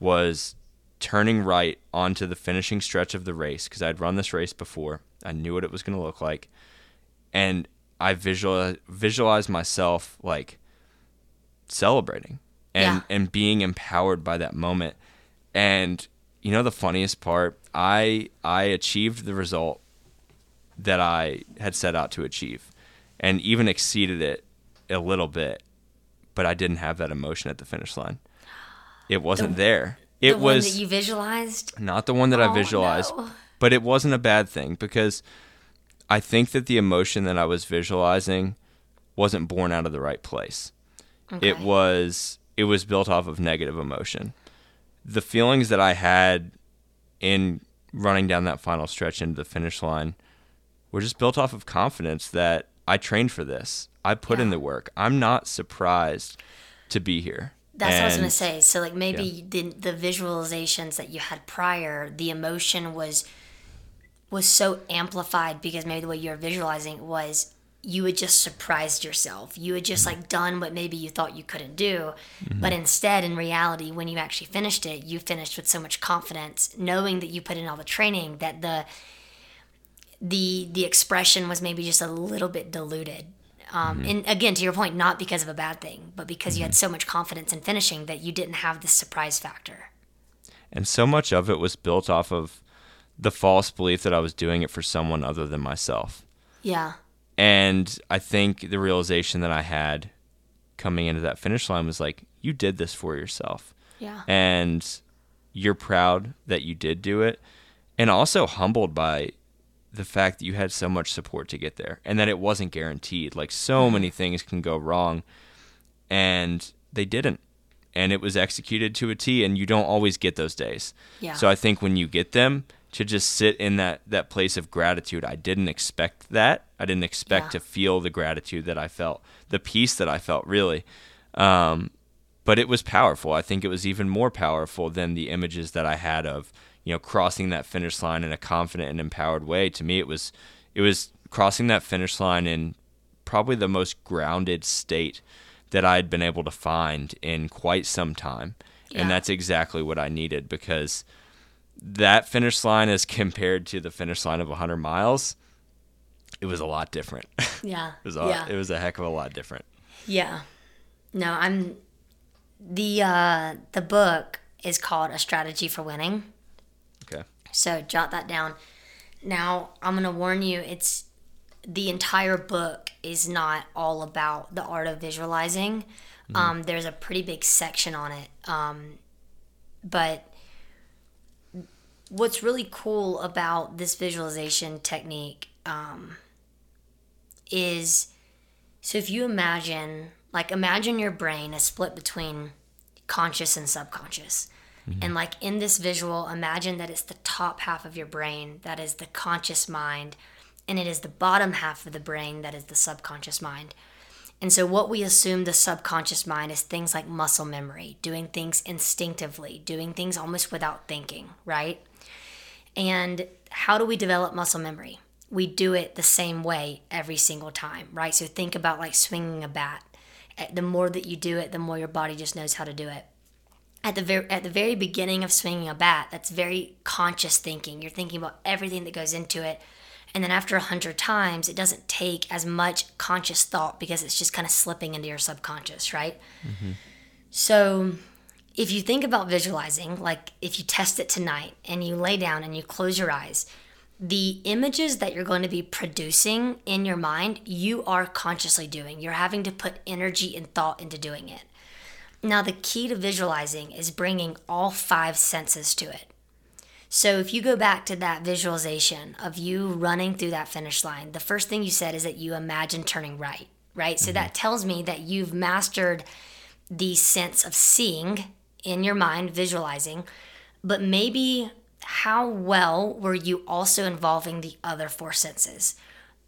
was turning right onto the finishing stretch of the race because I'd run this race before. I knew what it was going to look like. And I visual visualized myself like celebrating and
Yeah.
and being empowered by that moment. And you know the funniest part, I I achieved the result that I had set out to achieve and even exceeded it a little bit, but I didn't have that emotion at the finish line. It wasn't there. It
the one
was
that you visualized
not the one that I
Oh,
visualized,
no.
but it wasn't a bad thing because I think that the emotion that I was visualizing wasn't born out of the right place. It was it was built off of negative emotion. The feelings that I had in running down that final stretch into the finish line were just built off of confidence that I trained for this. I put in the work. I'm not surprised to be here.
That's what I was gonna say. So like maybe the the visualizations that you had prior, the emotion was was so amplified because maybe the way you were visualizing was you had just surprised yourself. You had just mm-hmm. like done what maybe you thought you couldn't do. Mm-hmm. But instead in reality when you actually finished it, you finished with so much confidence, knowing that you put in all the training that the the the expression was maybe just a little bit diluted. Um, And again, to your point, not because of a bad thing, but because you had so much confidence in finishing that you didn't have this surprise factor.
And so much of it was built off of the false belief that I was doing it for someone other than myself.
Yeah,
And I think the realization that I had coming into that finish line was like, you did this for yourself.
yeah,
And you're proud that you did do it. And also humbled by the fact that you had so much support to get there and that it wasn't guaranteed. Like, so many things can go wrong. And they didn't. And it was executed to a T, and you don't always get those days.
yeah.
So I think when you get them, to just sit in that that place of gratitude. I didn't expect that. I didn't expect
Yeah.
to feel the gratitude that I felt, the peace that I felt, really. Um, but it was powerful. I think it was even more powerful than the images that I had of you know crossing that finish line in a confident and empowered way. To me, it was it was crossing that finish line in probably the most grounded state that I had been able to find in quite some time.
Yeah.
And that's exactly what I needed because that finish line as compared to the finish line of 100 miles, it was a lot different. it
yeah,
was a,
yeah.
it was a heck of a lot different.
Yeah. No, I'm the uh the book is called A Strategy for Winning. So jot that down. Now, I'm going to warn you it's the entire book is not all about the art of visualizing. Um, there's a pretty big section on it. Um, but what's really cool about this visualization technique um, is so if you imagine, like, imagine your brain is split between conscious and subconscious. And, like, in this visual, imagine that it's the top half of your brain that is the conscious mind, and it is the bottom half of the brain that is the subconscious mind. And so, what we assume the subconscious mind is things like muscle memory, doing things instinctively, doing things almost without thinking, right? And how do we develop muscle memory? We do it the same way every single time, right? So, think about like swinging a bat. Eh, The more that you do it, the more your body just knows how to do it at the very at the very beginning of swinging a bat that's very conscious thinking. You're thinking about everything that goes into it. And then after a hundred times it doesn't take as much conscious thought because it's just kind of slipping into your subconscious right? Mm-hmm. So if you think about visualizing like if you test it tonight and you lay down and you close your eyes the images that you're going to be producing in your mind you are consciously doing. You're having to put energy and thought into doing it now, the key to visualizing is bringing all five senses to it. So, if you go back to that visualization of you running through that finish line, the first thing you said is that you imagine turning right, right? So, that mm-hmm. tells me that you've mastered the sense of seeing in your mind, visualizing, but maybe how well were you also involving the other four senses?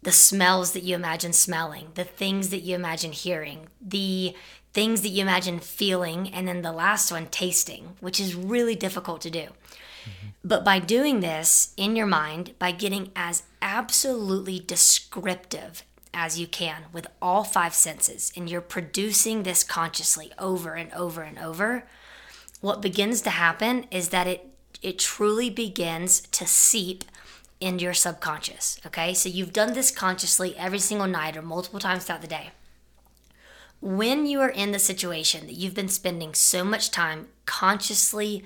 the smells that you imagine smelling, the things that you imagine hearing, the things that you imagine feeling, and then the last one, tasting, which is really difficult to do. Mm-hmm. But by doing this in your mind, by getting as absolutely descriptive as you can with all five senses, and you're producing this consciously over and over and over, what begins to happen is that it it truly begins to seep into your subconscious. Okay, so you've done this consciously every single night or multiple times throughout the day. When you are in the situation that you've been spending so much time consciously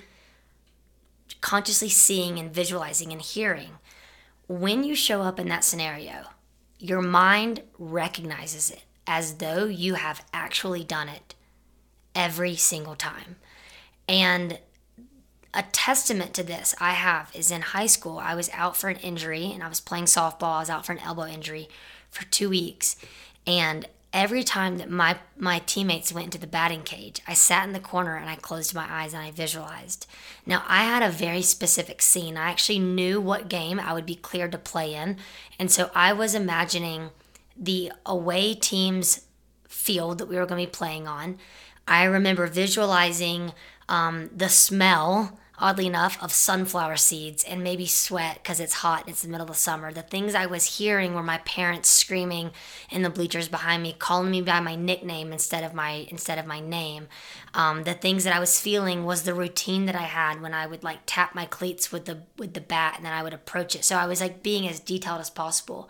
consciously seeing and visualizing and hearing, when you show up in that scenario, your mind recognizes it as though you have actually done it every single time. And a testament to this I have is in high school, I was out for an injury and I was playing softball. I was out for an elbow injury for two weeks. And every time that my my teammates went into the batting cage, I sat in the corner and I closed my eyes and I visualized. Now I had a very specific scene. I actually knew what game I would be cleared to play in, and so I was imagining the away team's field that we were going to be playing on. I remember visualizing um, the smell oddly enough, of sunflower seeds and maybe sweat because it's hot and it's the middle of summer. The things I was hearing were my parents screaming in the bleachers behind me, calling me by my nickname instead of my instead of my name. Um, the things that I was feeling was the routine that I had when I would like tap my cleats with the with the bat and then I would approach it. So I was like being as detailed as possible.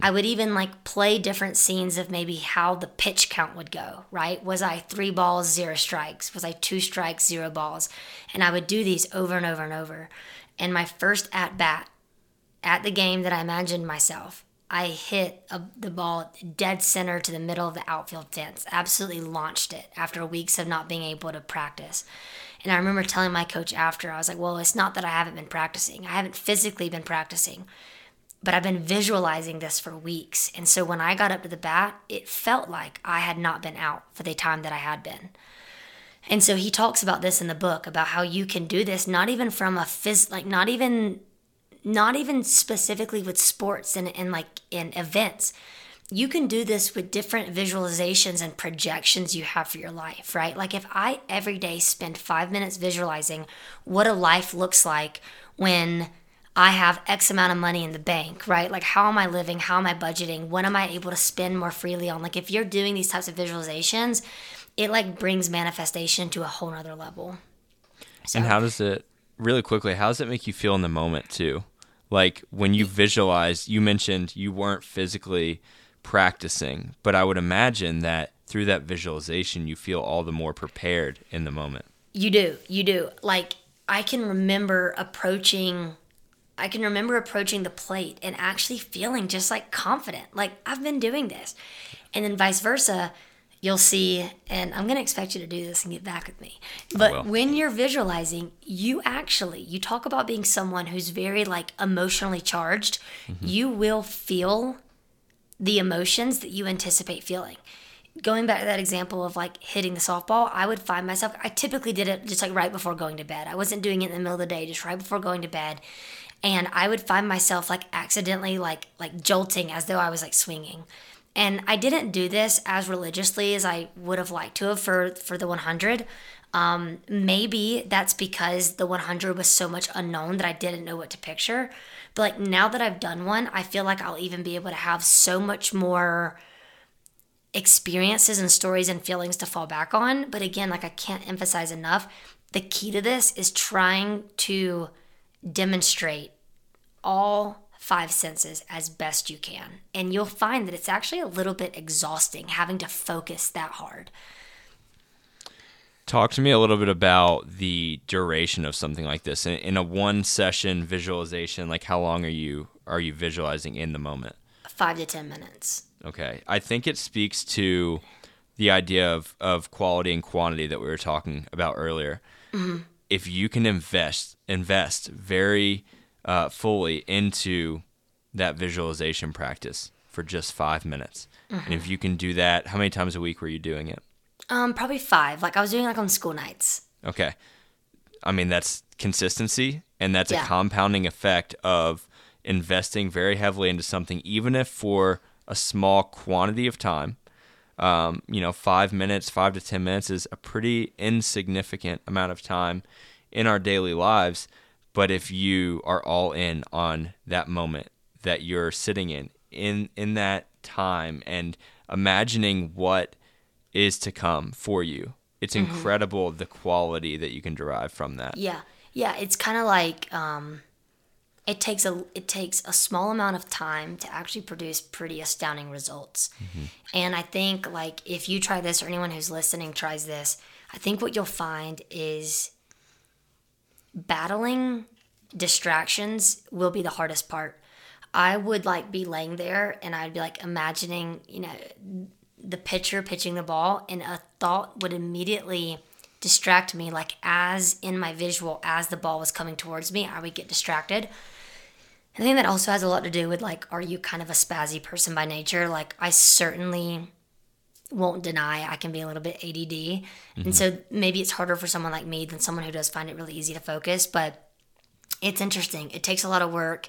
I would even like play different scenes of maybe how the pitch count would go, right? Was I three balls, zero strikes? Was I two strikes, zero balls? And I would do these over and over and over. And my first at bat at the game that I imagined myself, I hit a, the ball dead center to the middle of the outfield fence. Absolutely launched it after weeks of not being able to practice. And I remember telling my coach after, I was like, well, it's not that I haven't been practicing. I haven't physically been practicing but I've been visualizing this for weeks. And so when I got up to the bat, it felt like I had not been out for the time that I had been. And so he talks about this in the book about how you can do this not even from a phys like not even not even specifically with sports and, and like in events. You can do this with different visualizations and projections you have for your life, right? Like if I every day spend five minutes visualizing what a life looks like when I have X amount of money in the bank, right? Like, how am I living? How am I budgeting? When am I able to spend more freely on? Like, if you're doing these types of visualizations, it like brings manifestation to a whole nother level.
So, and how does it, really quickly, how does it make you feel in the moment too? Like, when you visualize, you mentioned you weren't physically practicing, but I would imagine that through that visualization, you feel all the more prepared in the moment.
You do. You do. Like, I can remember approaching I can remember approaching the plate and actually feeling just like confident, like I've been doing this. And then vice versa, you'll see, and I'm going to expect you to do this and get back with me. But when you're visualizing, you actually, you talk about being someone who's very like emotionally charged, mm-hmm. you will feel the emotions that you anticipate feeling. Going back to that example of like hitting the softball, I would find myself, I typically did it just like right before going to bed. I wasn't doing it in the middle of the day, just right before going to bed and I would find myself like accidentally like like jolting as though I was like swinging. And I didn't do this as religiously as I would have liked to have for for the 100. Um, maybe that's because the 100 was so much unknown that I didn't know what to picture. But like now that I've done one, I feel like I'll even be able to have so much more experiences and stories and feelings to fall back on. But again, like I can't emphasize enough, the key to this is trying to demonstrate all five senses as best you can. And you'll find that it's actually a little bit exhausting having to focus that hard.
Talk to me a little bit about the duration of something like this. In, in a one session visualization, like how long are you are you visualizing in the moment?
5 to 10 minutes.
Okay. I think it speaks to the idea of, of quality and quantity that we were talking about earlier. Mm-hmm if you can invest invest very uh, fully into that visualization practice for just five minutes, mm-hmm. and if you can do that, how many times a week were you doing it?
Um, probably five. Like I was doing like on school nights.
Okay, I mean that's consistency, and that's yeah. a compounding effect of investing very heavily into something, even if for a small quantity of time um, you know, five minutes, five to 10 minutes is a pretty insignificant amount of time in our daily lives. But if you are all in on that moment that you're sitting in, in, in that time and imagining what is to come for you, it's mm-hmm. incredible the quality that you can derive from that.
Yeah. Yeah. It's kind of like, um, it takes a it takes a small amount of time to actually produce pretty astounding results. Mm-hmm. And I think like if you try this or anyone who's listening tries this, I think what you'll find is battling distractions will be the hardest part. I would like be laying there and I'd be like imagining, you know, the pitcher pitching the ball and a thought would immediately distract me like as in my visual as the ball was coming towards me i would get distracted I think that also has a lot to do with like, are you kind of a spazzy person by nature? Like, I certainly won't deny I can be a little bit ADD. And so maybe it's harder for someone like me than someone who does find it really easy to focus, but it's interesting. It takes a lot of work,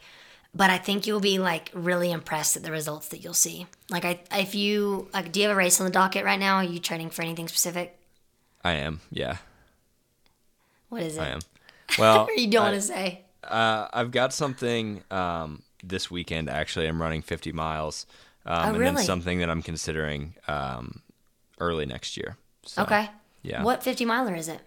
but I think you'll be like really impressed at the results that you'll see. Like I if you like do you have a race on the docket right now? Are you training for anything specific?
I am. Yeah,
What is it?
I am. Well,
you don't want to say?
Uh, I've got something um, this weekend. Actually, I'm running 50 miles, um, and
Oh, really?
then something that I'm considering um, early next year. So,
Okay.
yeah.
What 50 miler is it?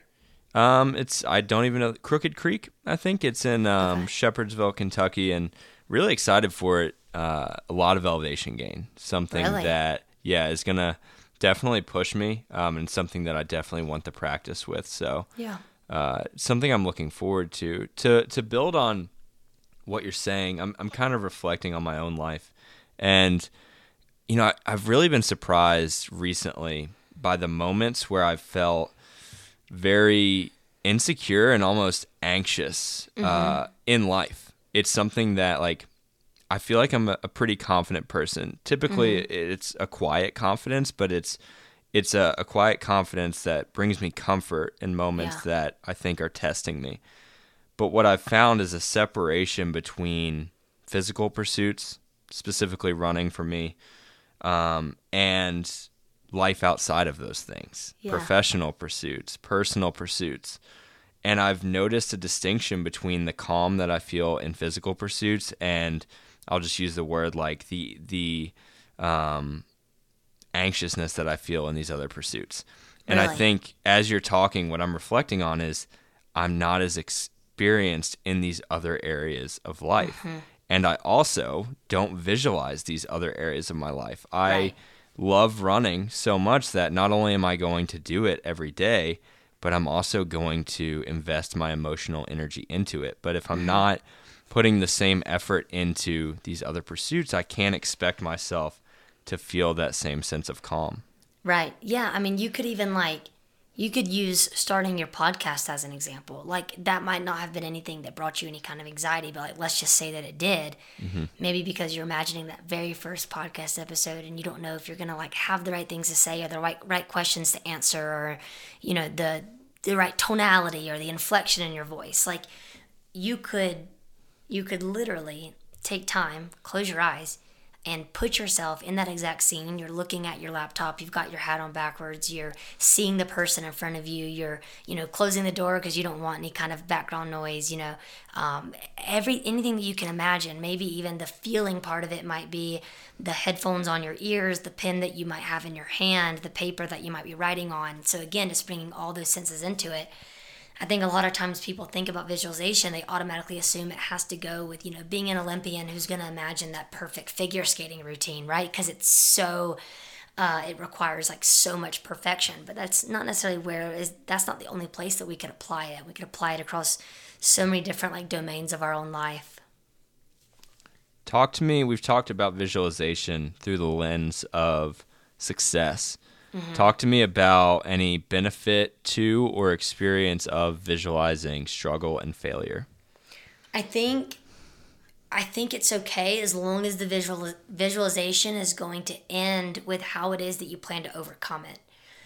Um, it's I don't even know Crooked Creek. I think it's in um, Shepherdsville, Kentucky, and really excited for it. Uh, a lot of elevation gain, something
Really?
that yeah is gonna definitely push me, um, and something that I definitely want to practice with. So
Yeah.
uh, something I'm looking forward to. To to build on what you're saying, I'm I'm kind of reflecting on my own life, and you know I, I've really been surprised recently by the moments where I've felt very insecure and almost anxious uh, in life. It's something that like I feel like I'm a, a pretty confident person. Typically, it's a quiet confidence, but it's it's a, a quiet confidence that brings me comfort in moments
Yeah.
that I think are testing me. But what I've found is a separation between physical pursuits, specifically running for me, um, and life outside of those things
Yeah.
professional pursuits, personal pursuits. And I've noticed a distinction between the calm that I feel in physical pursuits and I'll just use the word like the the um, anxiousness that I feel in these other pursuits. And I think as you're talking, what I'm reflecting on is I'm not as experienced in these other areas of life.
Mm-hmm.
And I also don't visualize these other areas of my life. I
Right.
love running so much that not only am I going to do it every day, but I'm also going to invest my emotional energy into it. But if I'm
Mm-hmm.
not putting the same effort into these other pursuits, I can't expect myself to feel that same sense of calm.
Right. Yeah. I mean, you could even like, you could use starting your podcast as an example. Like, that might not have been anything that brought you any kind of anxiety, but like, let's just say that it did. Mm-hmm. Maybe because you're imagining that very first podcast episode and you don't know if you're going to like have the right things to say or the right, right questions to answer or, you know, the, the right tonality or the inflection in your voice. Like, you could you could literally take time, close your eyes, and put yourself in that exact scene. You're looking at your laptop, you've got your hat on backwards, you're seeing the person in front of you, you're, you know, closing the door because you don't want any kind of background noise, you know, um, every anything that you can imagine. Maybe even the feeling part of it might be the headphones on your ears, the pen that you might have in your hand, the paper that you might be writing on. So again, just bringing all those senses into it. I think a lot of times people think about visualization, they automatically assume it has to go with, you know, being an Olympian who's going to imagine that perfect figure skating routine, right? Because it's so, uh, it requires like so much perfection. But that's not necessarily where is that's not the only place that we could apply it. We could apply it across so many different like domains of our own life.
Talk to me. We've talked about visualization through the lens of success. Mm-hmm. Talk to me about any benefit to or experience of visualizing struggle and failure.
I think I think it's okay as long as the visual visualization is going to end with how it is that you plan to overcome it.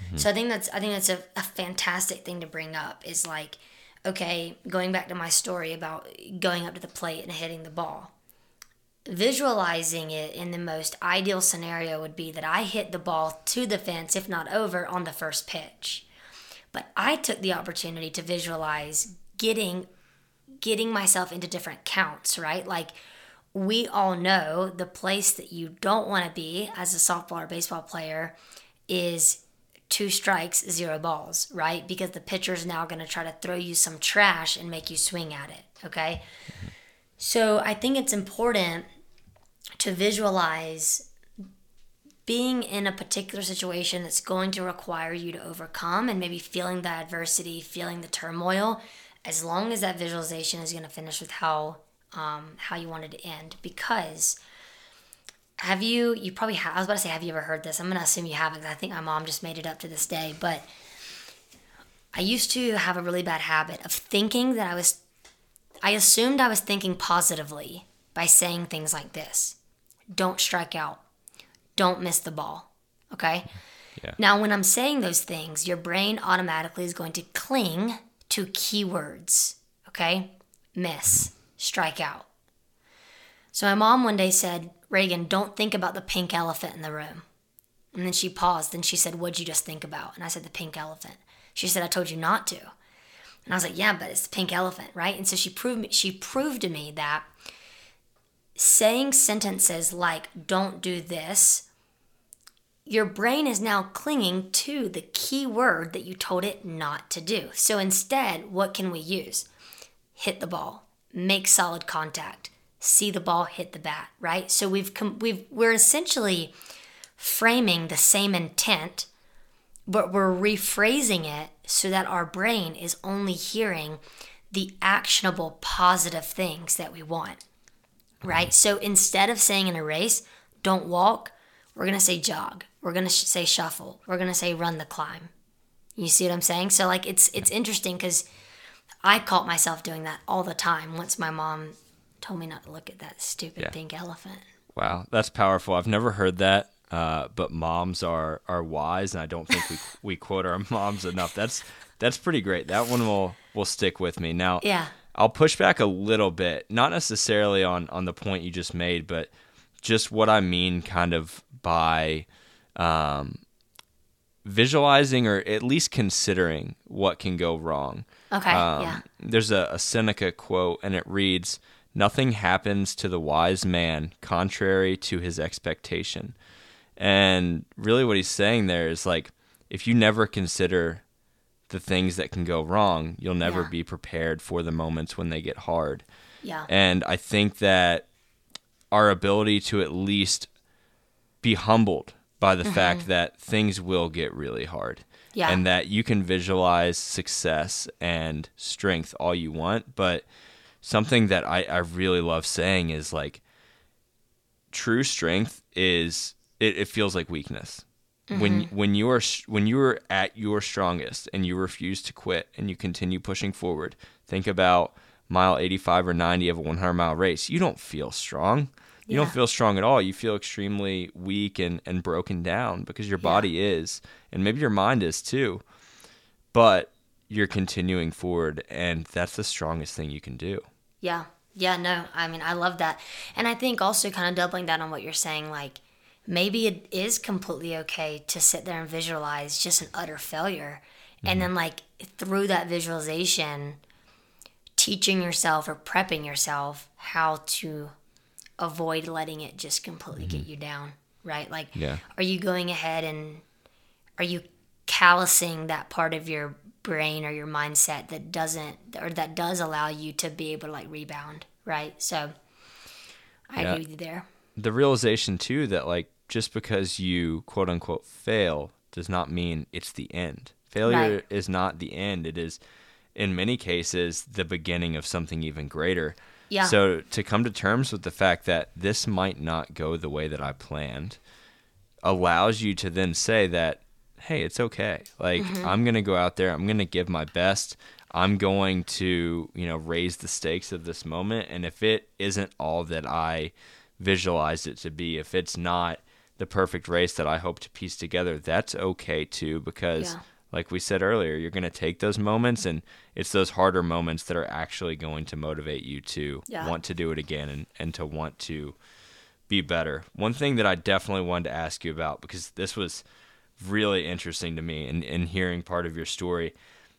Mm-hmm. So I think that's I think that's a, a fantastic thing to bring up is like, okay, going back to my story about going up to the plate and hitting the ball. Visualizing it in the most ideal scenario would be that I hit the ball to the fence, if not over, on the first pitch. But I took the opportunity to visualize getting getting myself into different counts, right? Like we all know the place that you don't want to be as a softball or baseball player is two strikes, zero balls, right? Because the pitcher's now going to try to throw you some trash and make you swing at it, okay? So I think it's important to visualize being in a particular situation that's going to require you to overcome and maybe feeling the adversity, feeling the turmoil, as long as that visualization is going to finish with how um, how you wanted to end. Because have you you probably have I was about to say have you ever heard this? I'm gonna assume you haven't. I think my mom just made it up to this day, but I used to have a really bad habit of thinking that I was I assumed I was thinking positively by saying things like this. Don't strike out. Don't miss the ball. Okay?
Yeah.
Now, when I'm saying those things, your brain automatically is going to cling to keywords. Okay? Miss, strike out. So my mom one day said, Regan, don't think about the pink elephant in the room. And then she paused and she said, What'd you just think about? And I said, The pink elephant. She said, I told you not to. And I was like, Yeah, but it's the pink elephant, right? And so she proved she proved to me that saying sentences like don't do this, your brain is now clinging to the key word that you told it not to do. So instead, what can we use? Hit the ball, make solid contact, see the ball hit the bat, right? So we've com- we've we're essentially framing the same intent, but we're rephrasing it so that our brain is only hearing the actionable positive things that we want. Right? So instead of saying in a race, don't walk, we're going to say jog. We're going to sh- say shuffle. We're going to say run the climb. You see what I'm saying? So like it's it's interesting cuz I caught myself doing that all the time once my mom told me not to look at that stupid
Yeah.
pink elephant.
Wow, that's powerful. I've never heard that, uh, but moms are are wise, and I don't think we we quote our moms enough. That's that's pretty great. That one will will stick with me. Now,
Yeah.
I'll push back a little bit, not necessarily on on the point you just made, but just what I mean, kind of by um, visualizing or at least considering what can go wrong.
Okay.
Um,
yeah.
There's a, a Seneca quote, and it reads, Nothing happens to the wise man contrary to his expectation. And really, what he's saying there is like, if you never consider the things that can go wrong, you'll never
Yeah.
be prepared for the moments when they get hard.
Yeah.
And I think that our ability to at least be humbled by the fact mm-hmm. that things will get really hard.
Yeah.
And that you can visualize success and strength all you want. But something that I, I really love saying is like true strength is it, it feels like weakness. When mm-hmm. when you are when you are at your strongest and you refuse to quit and you continue pushing forward, think about mile 85 or 90 of a 100 mile race. You don't feel strong. You don't feel strong at all. You feel extremely weak and, and broken down because your body is, and maybe your mind is too. But you're continuing forward, and that's the strongest thing you can do.
Yeah. Yeah, no. I mean, I love that. And I think also kind of doubling down on what you're saying, like maybe it is completely okay to sit there and visualize just an utter failure. And mm-hmm. then, like, through that visualization, teaching yourself or prepping yourself how to avoid letting it just completely get mm-hmm. you down, right? Like,
Yeah.
are you going ahead and are you callousing that part of your brain or your mindset that doesn't or that does allow you to be able to like rebound right so i
Yeah.
agree with you there
the realization too that like just because you quote unquote fail does not mean it's the end. Failure
Right.
is not the end. It is in many cases the beginning of something even greater.
Yeah.
So to come to terms with the fact that this might not go the way that I planned allows you to then say that hey, it's okay. Like mm-hmm. I'm going to go out there, I'm going to give my best. I'm going to, you know, raise the stakes of this moment and if it isn't all that I visualized it to be, if it's not the perfect race that I hope to piece together, that's okay too because
Yeah.
like we said earlier, you're going to take those moments and it's those harder moments that are actually going to motivate you to
Yeah.
want to do it again and, and to want to be better. One thing that I definitely wanted to ask you about because this was really interesting to me in, in hearing part of your story.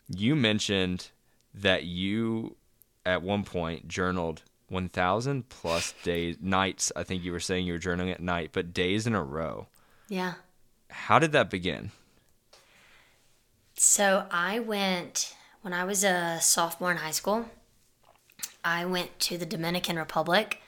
You mentioned that you at one point journaled 1000 plus days nights i think you were saying you were journaling at night but days in a row.
Yeah.
How did that begin?
So i went when i was a sophomore in high school i went to the dominican republic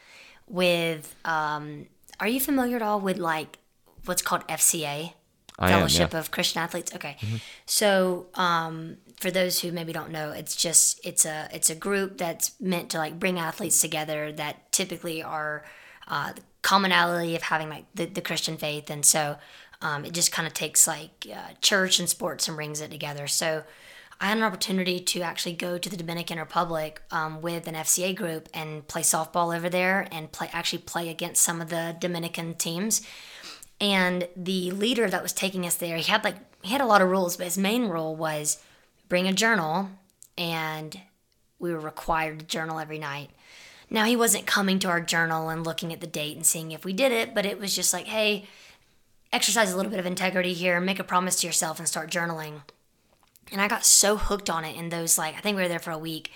with um, are you familiar at all with like what's called fca
I am,
Fellowship
yeah.
of Christian Athletes. Okay, so um, for those who maybe don't know, it's just it's a it's a group that's meant to like bring athletes together that typically are uh, the commonality of having like the, the Christian faith, and so um, it just kind of takes like uh, church and sports and brings it together. So I had an opportunity to actually go to the Dominican Republic um, with an FCA group and play softball over there and play actually play against some of the Dominican teams And the leader that was taking us there, he had like he had a lot of rules, but his main rule was bring a journal and we were required to journal every night. Now he wasn't coming to our journal and looking at the date and seeing if we did it, but it was just like, hey, exercise a little bit of integrity here, make a promise to yourself and start journaling. And I got so hooked on it in those like I think we were there for a week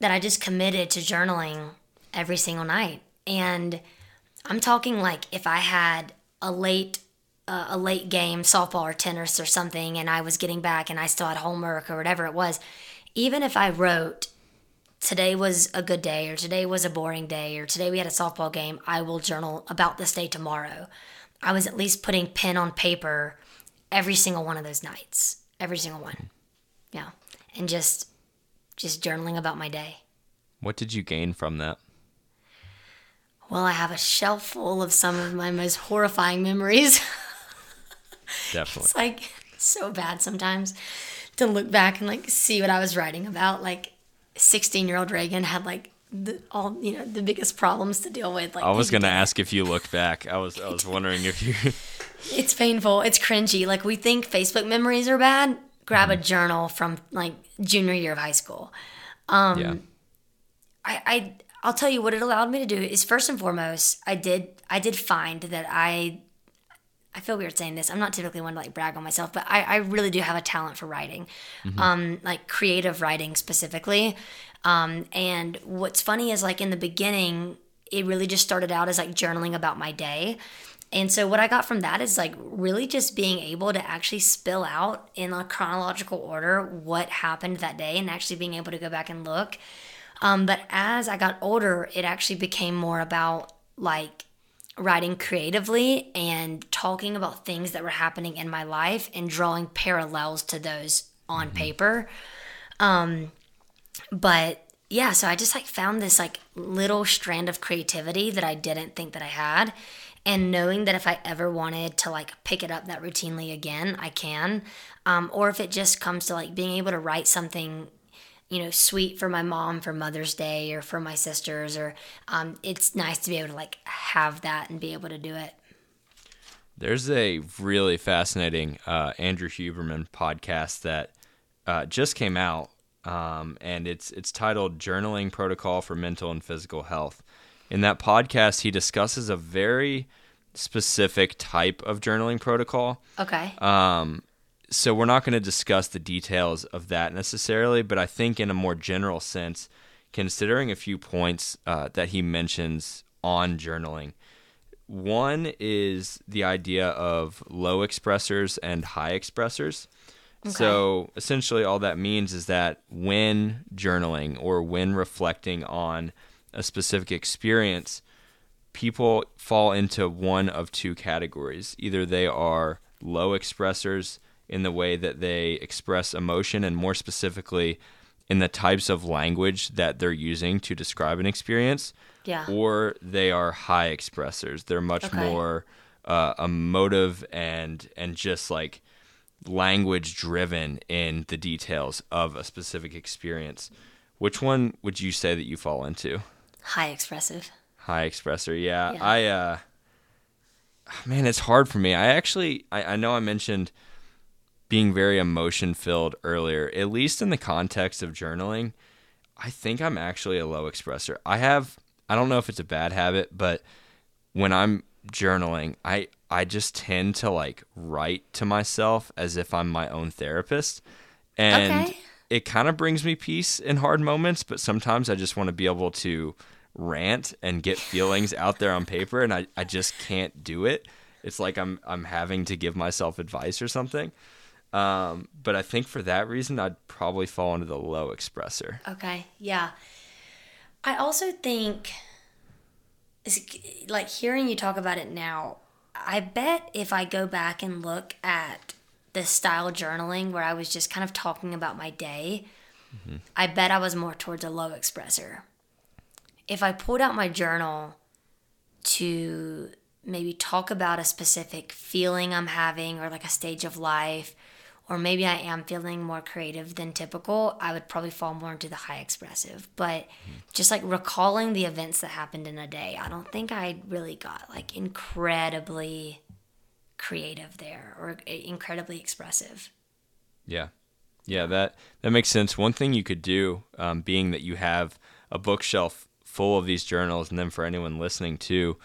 that I just committed to journaling every single night. And I'm talking like if I had a late uh, a late game softball or tennis or something and I was getting back and I still had homework or whatever it was, even if I wrote today was a good day or today was a boring day or today we had a softball game, I will journal about this day tomorrow. I was at least putting pen on paper every single one of those nights. Every single one. Yeah. And just just journaling about my day.
What did you gain from that?
Well, I have a shelf full of some of my most horrifying memories.
Definitely.
it's like so bad sometimes to look back and like see what I was writing about. Like 16 year old Regan had like the, all you know the biggest problems to deal with. Like
I was gonna ask if you looked back. I was I was wondering if you.
it's painful. It's cringy. Like we think Facebook memories are bad. Grab a journal from like junior year of high school. Um,
yeah.
I, I I'll tell you what it allowed me to do is first and foremost, I did I did find that I I feel weird saying this. I'm not typically one to like brag on myself, but I, I really do have a talent for writing, um, like creative writing specifically. Um, and what's funny is like in the beginning, it really just started out as like journaling about my day. And so what I got from that is like really just being able to actually spill out in a chronological order what happened that day and actually being able to go back and look. Um, but as I got older, it actually became more about like writing creatively and talking about things that were happening in my life and drawing parallels to those on paper. Um, but yeah, so I just like found this like little strand of creativity that I didn't think that I had. And knowing that if I ever wanted to like pick it up that routinely again, I can. Um, or if it just comes to like being able to write something you know, sweet for my mom for Mother's Day or for my sisters, or um, it's nice to be able to like have that and be able to do it.
There's a really fascinating uh, Andrew Huberman podcast that uh, just came out, um, and it's it's titled "Journaling Protocol for Mental and Physical Health." In that podcast, he discusses a very specific type of journaling protocol.
Okay.
Um, so we're not going to discuss the details of that necessarily, but I think in a more general sense, considering a few points uh, that he mentions on journaling. One is the idea of low expressors and high expressors. So essentially, all that means is that when journaling or when reflecting on a specific experience, people fall into one of two categories. Either they are low expressors in the way that they express emotion, and more specifically, in the types of language that they're using to describe an experience,
Yeah.
or they are high expressors. They're much
Okay.
more uh, emotive and and just like language driven in the details of a specific experience. Which one would you say that you fall into?
High expressive.
High expressor. Yeah,
Yeah.
I uh man, it's hard for me. I actually I, I know I mentioned being very emotion filled earlier, at least in the context of journaling. I think I'm actually a low expressor. I have I don't know if it's a bad habit, but when I'm journaling, I I just tend to like write to myself as if I'm my own therapist. And
Okay.
it kind of brings me peace in hard moments, but sometimes I just want to be able to rant and get feelings out there on paper and I, I just can't do it. It's like I'm I'm having to give myself advice or something. Um, but I think for that reason I'd probably fall into the low expressor.
Okay. Yeah. I also think, like hearing you talk about it now, I bet if I go back and look at the style journaling where I was just kind of talking about my day, I bet I was more towards a low expressor. If I pulled out my journal to maybe talk about a specific feeling I'm having or like a stage of life, or maybe I am feeling more creative than typical, I would probably fall more into the high expressive. But just like recalling the events that happened in a day, I don't think I really got like incredibly creative there or incredibly expressive.
Yeah. Yeah, that that makes sense. One thing you could do, um, being that you have a bookshelf full of these journals, and then for anyone listening too,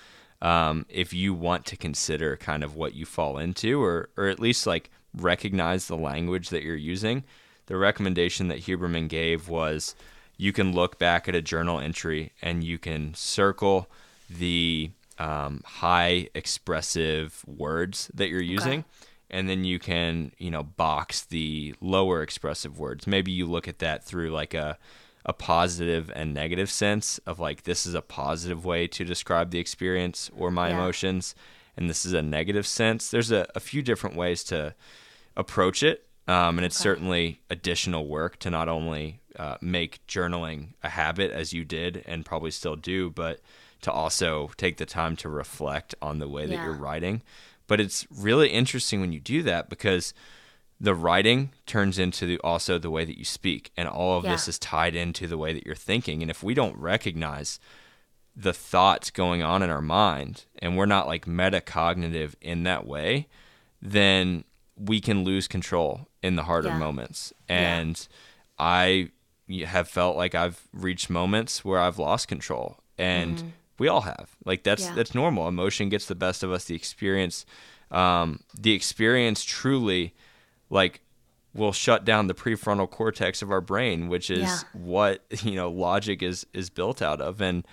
um, if you want to consider kind of what you fall into, or or at least like recognize the language that you're using, the recommendation that Huberman gave was you can look back at a journal entry and you can circle the um, high expressive words that you're using. Okay. And then you can, you know, box the lower expressive words. Maybe you look at that through like a, a positive and negative sense of like, this is a positive way to describe the experience or my yeah. emotions. And this is a negative sense. There's a, a few different ways to approach it. Um, and it's okay. certainly additional work to not only uh, make journaling a habit as you did and probably still do, but to also take the time to reflect on the way that yeah. you're writing. But it's really interesting when you do that because the writing turns into the, also the way that you speak, and all of yeah. this is tied into the way that you're thinking. And if we don't recognize the thoughts going on in our mind, and we're not like metacognitive in that way, then we can lose control in the harder yeah. moments. And I have felt like I've reached moments where I've lost control, and mm-hmm we all have. Like that's yeah. that's normal. Emotion gets the best of us. The experience, um, the experience truly, like, will shut down the prefrontal cortex of our brain, which is yeah. what you know logic is is built out of. And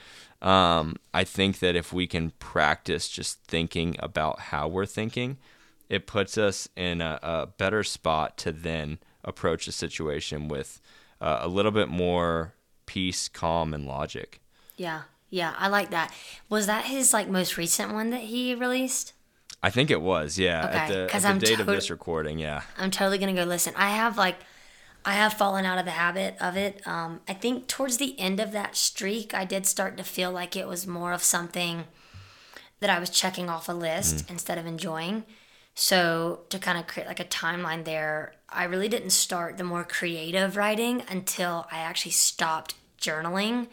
um, I think that if we can practice just thinking about how we're thinking, it puts us in a, a better spot to then approach a situation with uh, a little bit more peace, calm, and logic.
Yeah, yeah, I like that. Was that his like most recent one that he released?
I think it was. Yeah, okay. at the, at the I'm date to- of this recording. Yeah,
I'm totally gonna go listen. I have like, I have fallen out of the habit of it. Um, I think towards the end of that streak, I did start to feel like it was more of something that I was checking off a list mm. instead of enjoying. So to kind of create like a timeline there, I really didn't start the more creative writing until I actually stopped journaling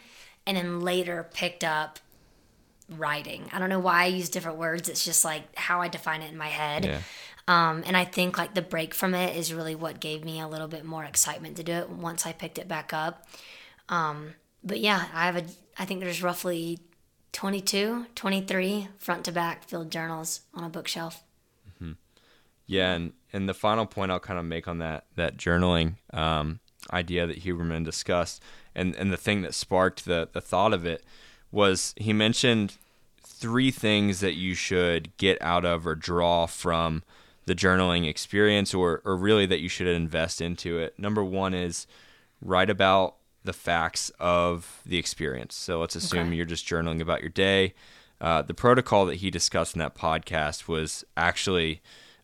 and then later picked up writing. I don't know why I use different words. It's just like how I define it in my head. Yeah. Um, and I think like the break from it is really what gave me a little bit more excitement to do it once I picked it back up. Um, but yeah, I have a, I think there's roughly 22, 23 front to back filled journals on a bookshelf.
Yeah. And, and the final point I'll kind of make on that, that journaling um, idea that Huberman discussed and and the thing that sparked the the thought of it was he mentioned three things that you should get out of or draw from the journaling experience or or really that you should invest into it. Number 1 is write about the facts of the experience. So let's assume okay. you're just journaling about your day. Uh, the protocol that he discussed in that podcast was actually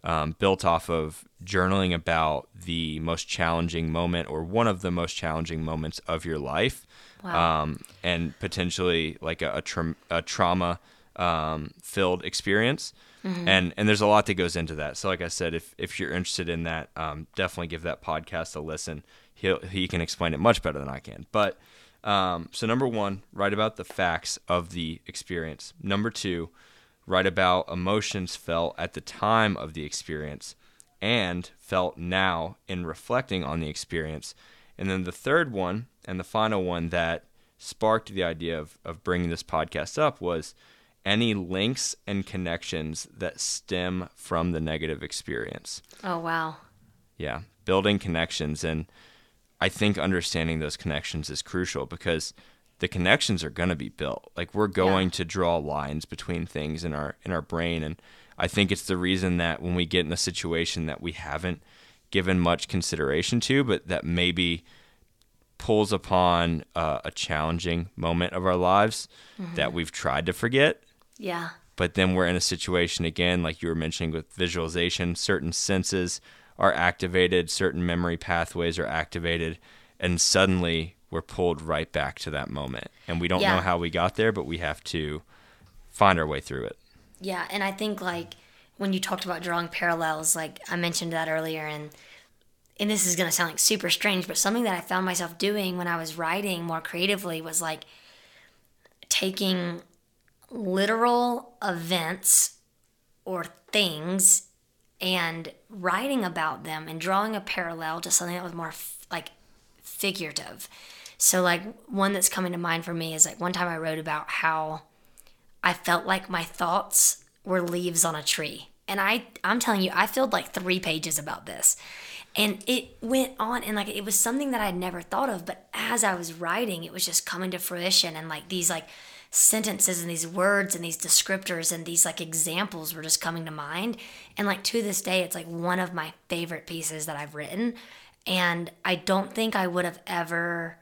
um, built off of journaling about the most challenging moment or one of the most challenging moments of your life, wow. um, and potentially like a, a, tra- a trauma um, filled experience. Mm-hmm. And and there's a lot that goes into that. So like I said, if if you're interested in that, um, definitely give that podcast a listen. He he can explain it much better than I can. But um, so number one, write about the facts of the experience. Number two, write about emotions felt at the time of the experience and felt now in reflecting on the experience. And then the third one and the final one that sparked the idea of, of bringing this podcast up was any links and connections that stem from the negative experience.
Oh, wow.
Yeah, building connections. And I think understanding those connections is crucial because the connections are going to be built. Like we're going yeah. to draw lines between things in our in our brain and I think it's the reason that when we get in a situation that we haven't given much consideration to, but that maybe pulls upon uh, a challenging moment of our lives mm-hmm. that we've tried to forget.
Yeah.
But then we're in a situation again, like you were mentioning with visualization, certain senses are activated, certain memory pathways are activated, and suddenly we're pulled right back to that moment. And we don't yeah. know how we got there, but we have to find our way through it.
Yeah, and I think like when you talked about drawing parallels, like I mentioned that earlier and and this is going to sound like super strange, but something that I found myself doing when I was writing more creatively was like taking literal events or things and writing about them and drawing a parallel to something that was more f- like figurative. So like one that's coming to mind for me is like one time I wrote about how I felt like my thoughts were leaves on a tree. And I I'm telling you, I filled like 3 pages about this. And it went on and like it was something that I'd never thought of, but as I was writing, it was just coming to fruition and like these like sentences and these words and these descriptors and these like examples were just coming to mind. And like to this day, it's like one of my favorite pieces that I've written. And I don't think I would have ever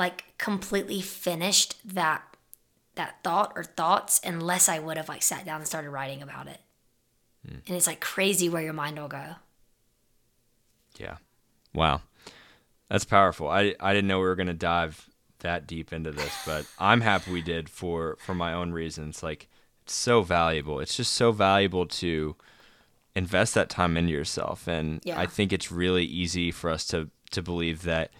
like completely finished that that thought or thoughts unless I would have like sat down and started writing about it. Mm. And it's like crazy where your mind will go.
Yeah. Wow. That's powerful. I I didn't know we were going to dive that deep into this, but I'm happy we did for for my own reasons. Like it's so valuable. It's just so valuable to invest that time into yourself and yeah. I think it's really easy for us to to believe that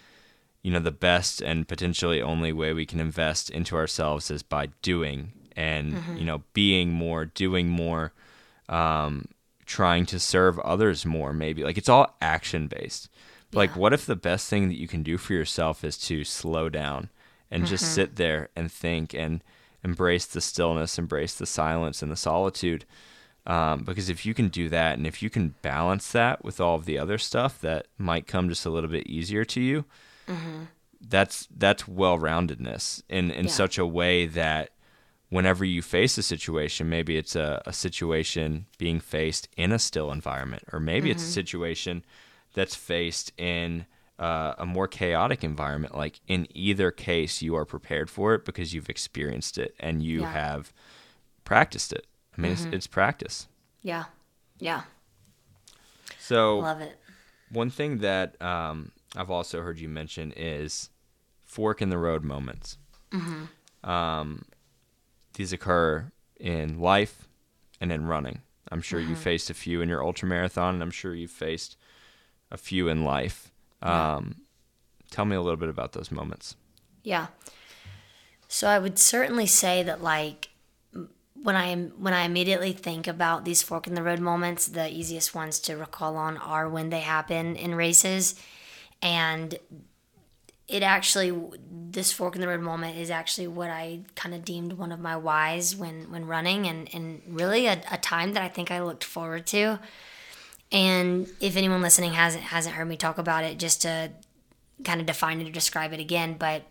you know the best and potentially only way we can invest into ourselves is by doing and mm-hmm. you know being more, doing more um trying to serve others more maybe like it's all action based yeah. like what if the best thing that you can do for yourself is to slow down and mm-hmm. just sit there and think and embrace the stillness embrace the silence and the solitude um, because if you can do that and if you can balance that with all of the other stuff that might come just a little bit easier to you mm-hmm. that's that's well-roundedness in in yeah. such a way that whenever you face a situation, maybe it's a, a situation being faced in a still environment, or maybe mm-hmm. it's a mm-hmm. situation that's faced in uh, a more chaotic environment. Like in either case, you are prepared for it because you've experienced it and you yeah. have practiced it. I mean, mm-hmm. it's, it's practice.
Yeah. Yeah.
So,
love it.
One thing that um, I've also heard you mention is fork in the road moments. Mm-hmm. Um, these occur in life and in running. I'm sure mm-hmm. you faced a few in your ultra marathon, and I'm sure you faced a few in life. Yeah. Um, tell me a little bit about those moments.
Yeah. So I would certainly say that like when I when I immediately think about these fork in the road moments, the easiest ones to recall on are when they happen in races, and it actually this fork in the road moment is actually what I kind of deemed one of my whys when when running and and really a, a time that I think I looked forward to. And if anyone listening hasn't hasn't heard me talk about it, just to kind of define it or describe it again, but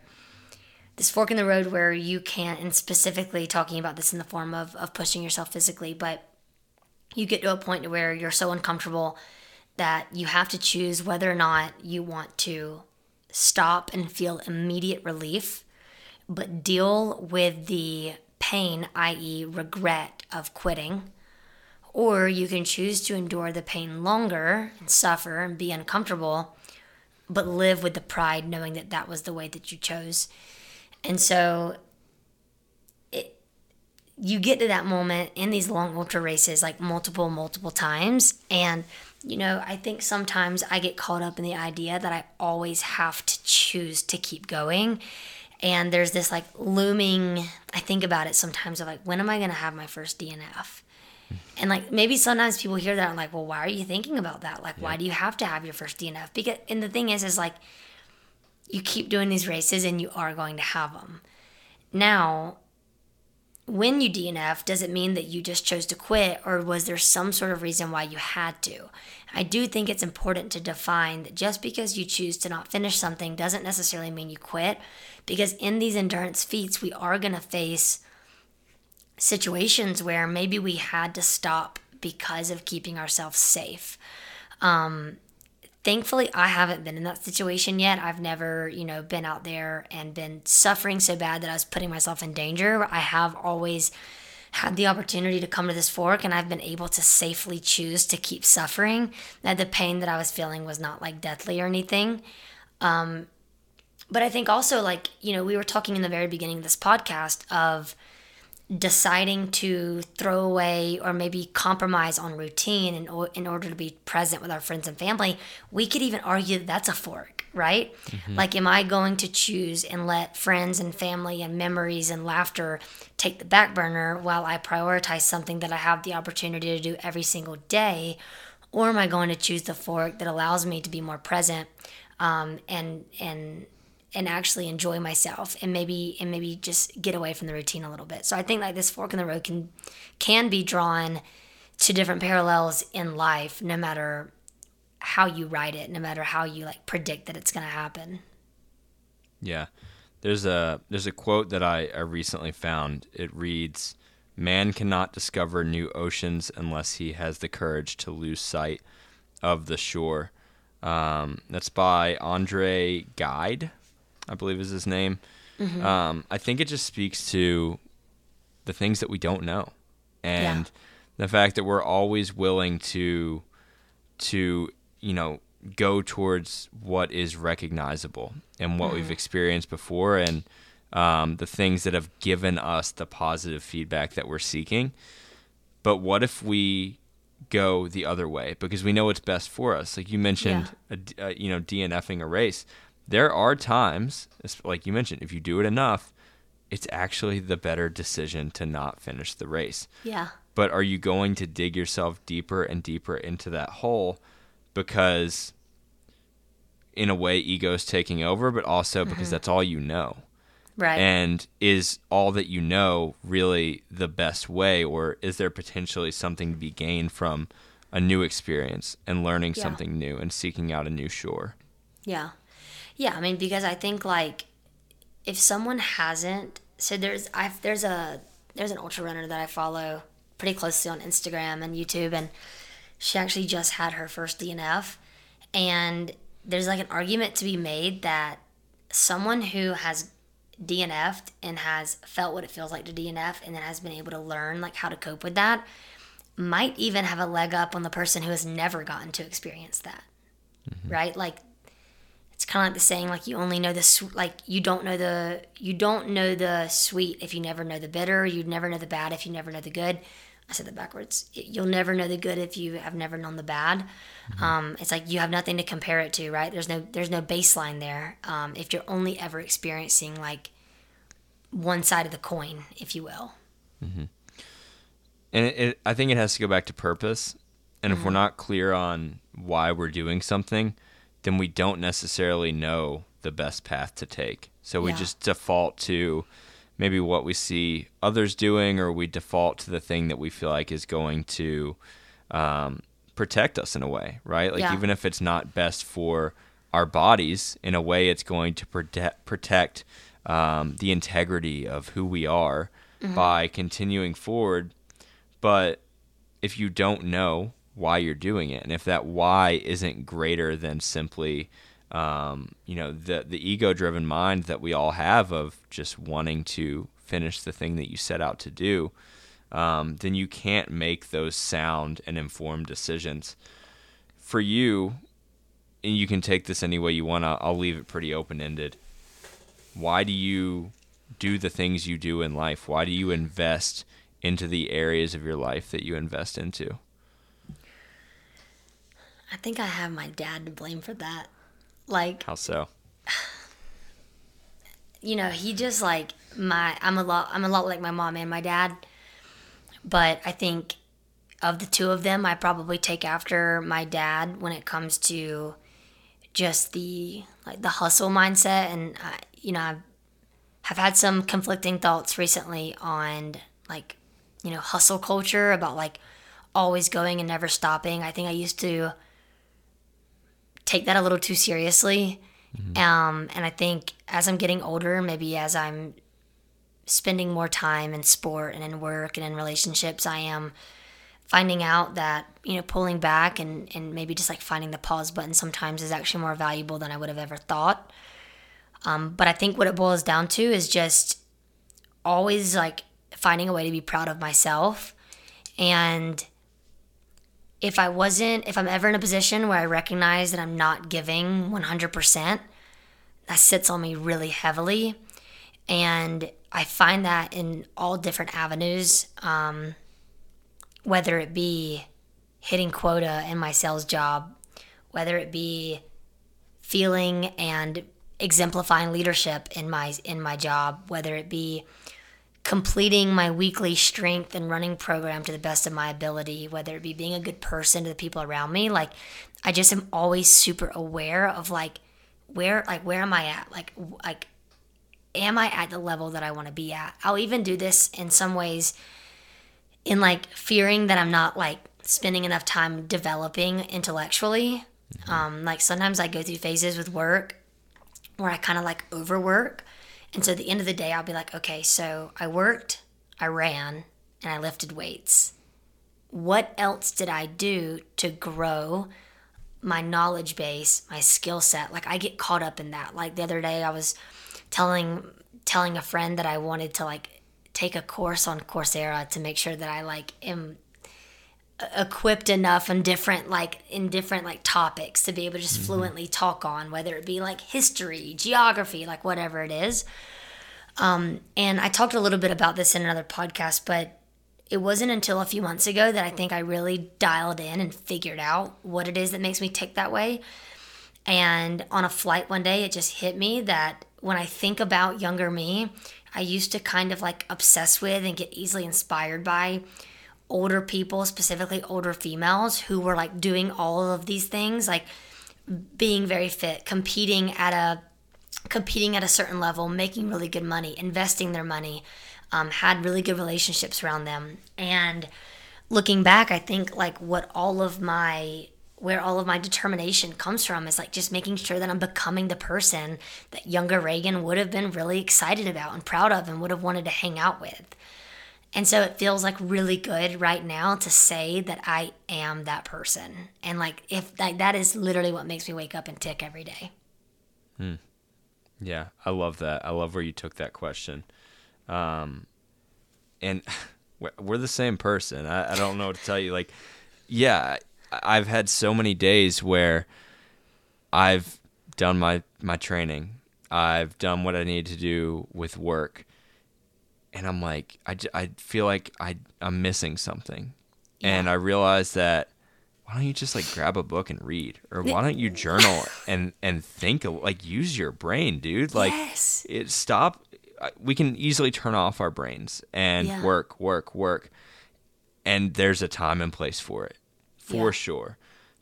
this fork in the road where you can't, and specifically talking about this in the form of, of pushing yourself physically, but you get to a point where you're so uncomfortable that you have to choose whether or not you want to stop and feel immediate relief, but deal with the pain, i.e., regret of quitting. Or you can choose to endure the pain longer and suffer and be uncomfortable, but live with the pride knowing that that was the way that you chose. And so you get to that moment in these long ultra races like multiple, multiple times. And you know, I think sometimes I get caught up in the idea that I always have to choose to keep going. And there's this like looming, I think about it sometimes of like, when am I going to have my first DNF? And like maybe sometimes people hear that and like, well, why are you thinking about that? Like, yeah. why do you have to have your first DNF? Because, and the thing is, is like, you keep doing these races and you are going to have them. Now, when you DNF, does it mean that you just chose to quit or was there some sort of reason why you had to? I do think it's important to define that just because you choose to not finish something doesn't necessarily mean you quit because in these endurance feats, we are going to face situations where maybe we had to stop because of keeping ourselves safe. Um, thankfully i haven't been in that situation yet. I've never you know been out there and been suffering so bad that i was putting myself in danger. I have always had the opportunity to come to this fork and i've been able to safely choose to keep suffering. That the pain that i was feeling was not like deathly or anything. Um, but i think also like you know we were talking in the very beginning of this podcast of deciding to throw away or maybe compromise on routine in, in order to be present with our friends and family, we could even argue that that's a fork. right? Like, am I going to choose and let friends and family and memories and laughter take the back burner while I prioritize something that I have the opportunity to do every single day? Or am I going to choose the fork that allows me to be more present um, and and and actually enjoy myself and maybe and maybe just get away from the routine a little bit. So I think like this fork in the road can can be drawn to different parallels in life no matter how you write it, no matter how you like predict that it's going to happen.
Yeah. There's a there's a quote that I, I recently found. It reads, "Man cannot discover new oceans unless he has the courage to lose sight of the shore." Um, that's by Andre Gide, I believe is his name. Um, I think it just speaks to the things that we don't know, and
Yeah.
the fact that we're always willing to to you know go towards what is recognizable and what we've experienced before and um, the things that have given us the positive feedback that we're seeking. But what if we go the other way? Because we know what's best for us. Like you mentioned a d uh, you know dnfing a race there are times like you mentioned if you do it enough it's actually the better decision to not finish the race
Yeah.
but are you going to dig yourself deeper and deeper into that hole because in a way ego's taking over but also because mm-hmm. that's all you know
Right.
and is all that you know really the best way or is there potentially something to be gained from a new experience and learning
Yeah.
something new and seeking out a new shore
Yeah. Yeah, I mean because I think like if someone hasn't so there's I there's a there's an ultra runner that I follow pretty closely on Instagram and YouTube and she actually just had her first DNF and there's like an argument to be made that someone who has DNF'd and has felt what it feels like to DNF and then has been able to learn like how to cope with that might even have a leg up on the person who has never gotten to experience that. Mm-hmm. Right? Like it's kind of like the saying like you only know the like you don't know the you don't know the sweet if you never know the bitter you never know the bad if you never know the good. I said that backwards. You'll never know the good if you have never known the bad. Um, it's like you have nothing to compare it to right? There's no there's no baseline there um, if you're only ever experiencing like one side of the coin if you will.
And it, it, I think it has to go back to purpose. And if we're not clear on why we're doing something, then we don't necessarily know the best path to take. So we
Yeah.
just default to maybe what we see others doing, or we default to the thing that we feel like is going to um, protect us in a way, right? Like
Yeah.
even if it's not best for our bodies, in a way, it's going to protect protect um, the integrity of who we are by continuing forward but if you don't know why you're doing it. And if that why isn't greater than simply um, you know the the ego driven mind that we all have of just wanting to finish the thing that you set out to do um, then you can't make those sound and informed decisions. For you and you can take this any way you want I'll, I'll leave it pretty open ended why do you do the things you do in life? Why do you invest into the areas of your life that you invest into
i think i have my dad to blame for that like
how so
you know, he just like my I'm a lot I'm a lot like my mom and my dad. But I think of the two of them, I probably take after my dad when it comes to just the like the hustle mindset and I, you know, I've have had some conflicting thoughts recently on like, you know, hustle culture about like always going and never stopping. I think I used to take that a little too seriously. Um, and I think as I'm getting older, maybe as I'm spending more time in sport and in work and in relationships, I am finding out that, you know, pulling back and, and maybe just like finding the pause button sometimes is actually more valuable than I would have ever thought. Um, but I think what it boils down to is just always like finding a way to be proud of myself. And if I wasn't, if I'm ever in a position where I recognize that I'm not giving 100%, that sits on me really heavily. And I find that in all different avenues, um, whether it be hitting quota in my sales job, whether it be feeling and exemplifying leadership in my in my job, whether it be completing my weekly strength and running program to the best of my ability, whether it be being a good person to the people around me. Like I just am always super aware of like where like where am I at? Like like am I at the level that I want to be at? I'll even do this in some ways in like fearing that I'm not like spending enough time developing intellectually. Mm-hmm. Um, like sometimes I go through phases with work where I kind of like overwork. And so at the end of the day, I'll be like, okay, so I worked, I ran, and I lifted weights. What else did I do to grow my knowledge base, my skill set? Like I get caught up in that. Like the other day, I was telling telling a friend that I wanted to like take a course on Coursera to make sure that I like am equipped enough in different like in different like topics to be able to just mm-hmm. fluently talk on whether it be like history geography like whatever it is um, and i talked a little bit about this in another podcast but it wasn't until a few months ago that i think i really dialed in and figured out what it is that makes me tick that way and on a flight one day it just hit me that when i think about younger me i used to kind of like obsess with and get easily inspired by older people, specifically older females, who were like doing all of these things, like being very fit, competing at a competing at a certain level, making really good money, investing their money, um, had really good relationships around them. And looking back, I think like what all of my where all of my determination comes from is like just making sure that I'm becoming the person that younger Regan would have been really excited about and proud of and would have wanted to hang out with. And so it feels like really good right now to say that I am that person. And like if like that is literally what makes me wake up and tick every day.
Hmm. Yeah, I love that. I love where you took that question. Um and we're the same person. I, I don't know what to tell you. Like, yeah, I've had so many days where I've done my my training. I've done what I need to do with work and I'm like, I, I feel like I I'm missing something, yeah. and I realized that why don't you just like grab a book and read, or why don't you journal and and think like use your brain, dude? Like, yes. it stop. We can easily turn off our brains and yeah. work, work, work, and there's a time and place for it, for yeah. sure.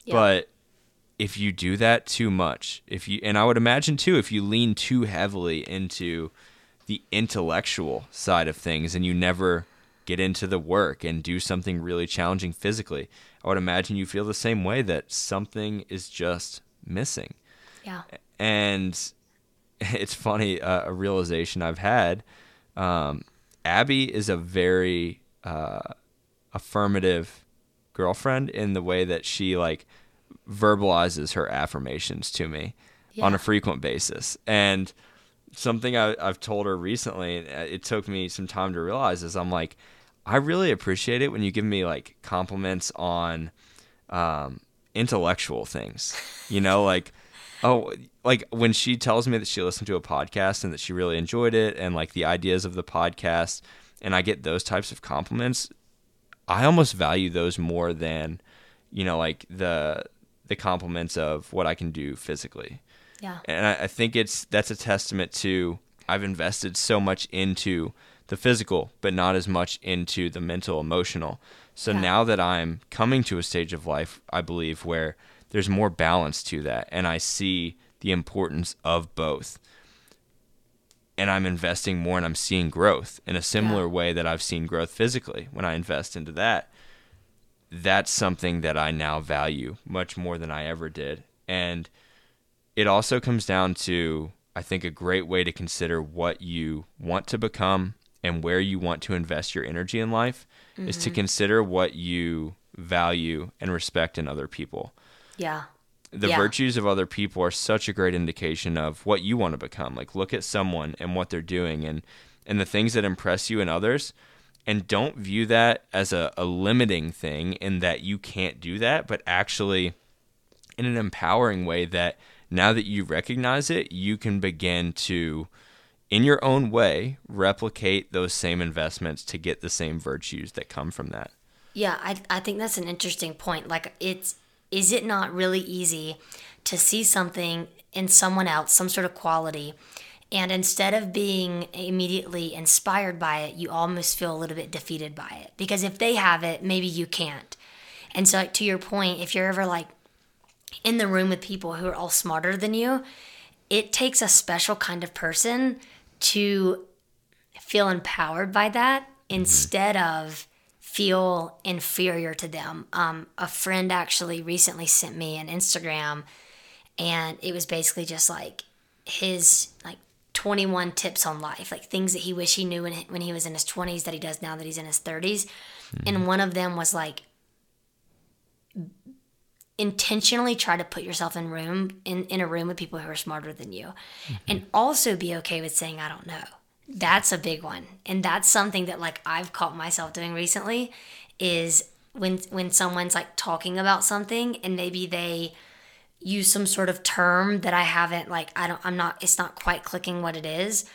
But if you do that too much, if you and I would imagine too, if you lean too heavily into the intellectual side of things and you never get into the work and do something really challenging physically, I would imagine you feel the same way that something is just missing.
Yeah.
And it's funny, uh, a realization I've had. Um, Abby is a very uh, affirmative girlfriend in the way that she like verbalizes her affirmations to me yeah. on a frequent basis. And something I, have told her recently, uh, it took me some time to realize is I'm like, I really appreciate it when you give me like compliments on um, intellectual things. You know, like, oh, like when she tells me that she listened to a podcast and that she really enjoyed it and like the ideas of the podcast, and I get those types of compliments, I almost value those more than, you know, like the the compliments of what I can do physically.
Yeah.
And I, I think it's that's a testament to I've invested so much into the physical, but not as much into the mental, emotional. So yeah. now that I'm coming to a stage of life, I believe, where there's more balance to that, and I see the importance of both. And I'm investing more and I'm seeing growth in a similar yeah. way that I've seen growth physically when I invest into that. That's something that I now value much more than I ever did. And it also comes down to I think a great way to consider what you want to become and where you want to invest your energy in life mm-hmm. is to mm-hmm. consider what you value and respect in other people.
Yeah.
The yeah. virtues of other people are such a great indication of what you want to become. Like look at someone and what they're doing and and the things that impress you in others and don't view that as a, a limiting thing in that you can't do that, but actually in an empowering way that now that you recognize it, you can begin to, in your own way, replicate those same investments to get the same virtues that come from that.
Yeah, I, I think that's an interesting point. Like, it's is it not really easy to see something in someone else, some sort of quality, and instead of being immediately inspired by it, you almost feel a little bit defeated by it? Because if they have it, maybe you can't. And so, like, to your point, if you're ever like in the room with people who are all smarter than you, it takes a special kind of person to feel empowered by that instead of feel inferior to them. Um, a friend actually recently sent me an Instagram, and it was basically just like his like 21 tips on life, like things that he wish he knew when he, when he was in his 20s that he does now that he's in his 30s. Mm-hmm. And one of them was like intentionally try to put yourself in room in, in a room with people who are smarter than you. Mm-hmm. and also be okay with saying i don't know. That's a big one. And that's something that like i've caught myself doing recently is when when someone's like talking about something and maybe they use some sort of term that i haven't like i don't i'm not it's not quite clicking what it is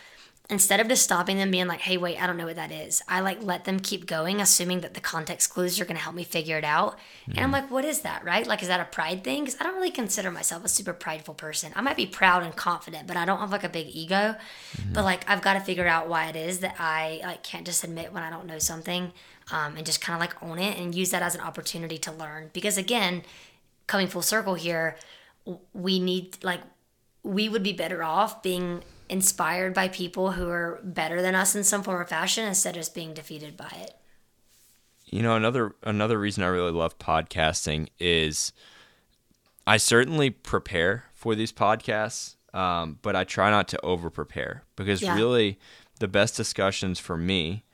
instead of just stopping them being like hey wait i don't know what that is i like let them keep going assuming that the context clues are going to help me figure it out mm-hmm. and i'm mm-hmm. like what is that right like is that a pride thing because i don't really consider myself a super prideful person i might be proud and confident but i don't have like a big ego mm-hmm. but like i've got to figure out why it is that i like can't just admit when i don't know something um, and just kind of like own it and use that as an opportunity to learn because again coming full circle here we need like we would be better off being inspired by people who are better than us in some form or fashion instead of just being defeated by it.
You know, another another reason I really love podcasting is I certainly prepare for these podcasts, um, but I try not to over prepare because yeah. really the best discussions for me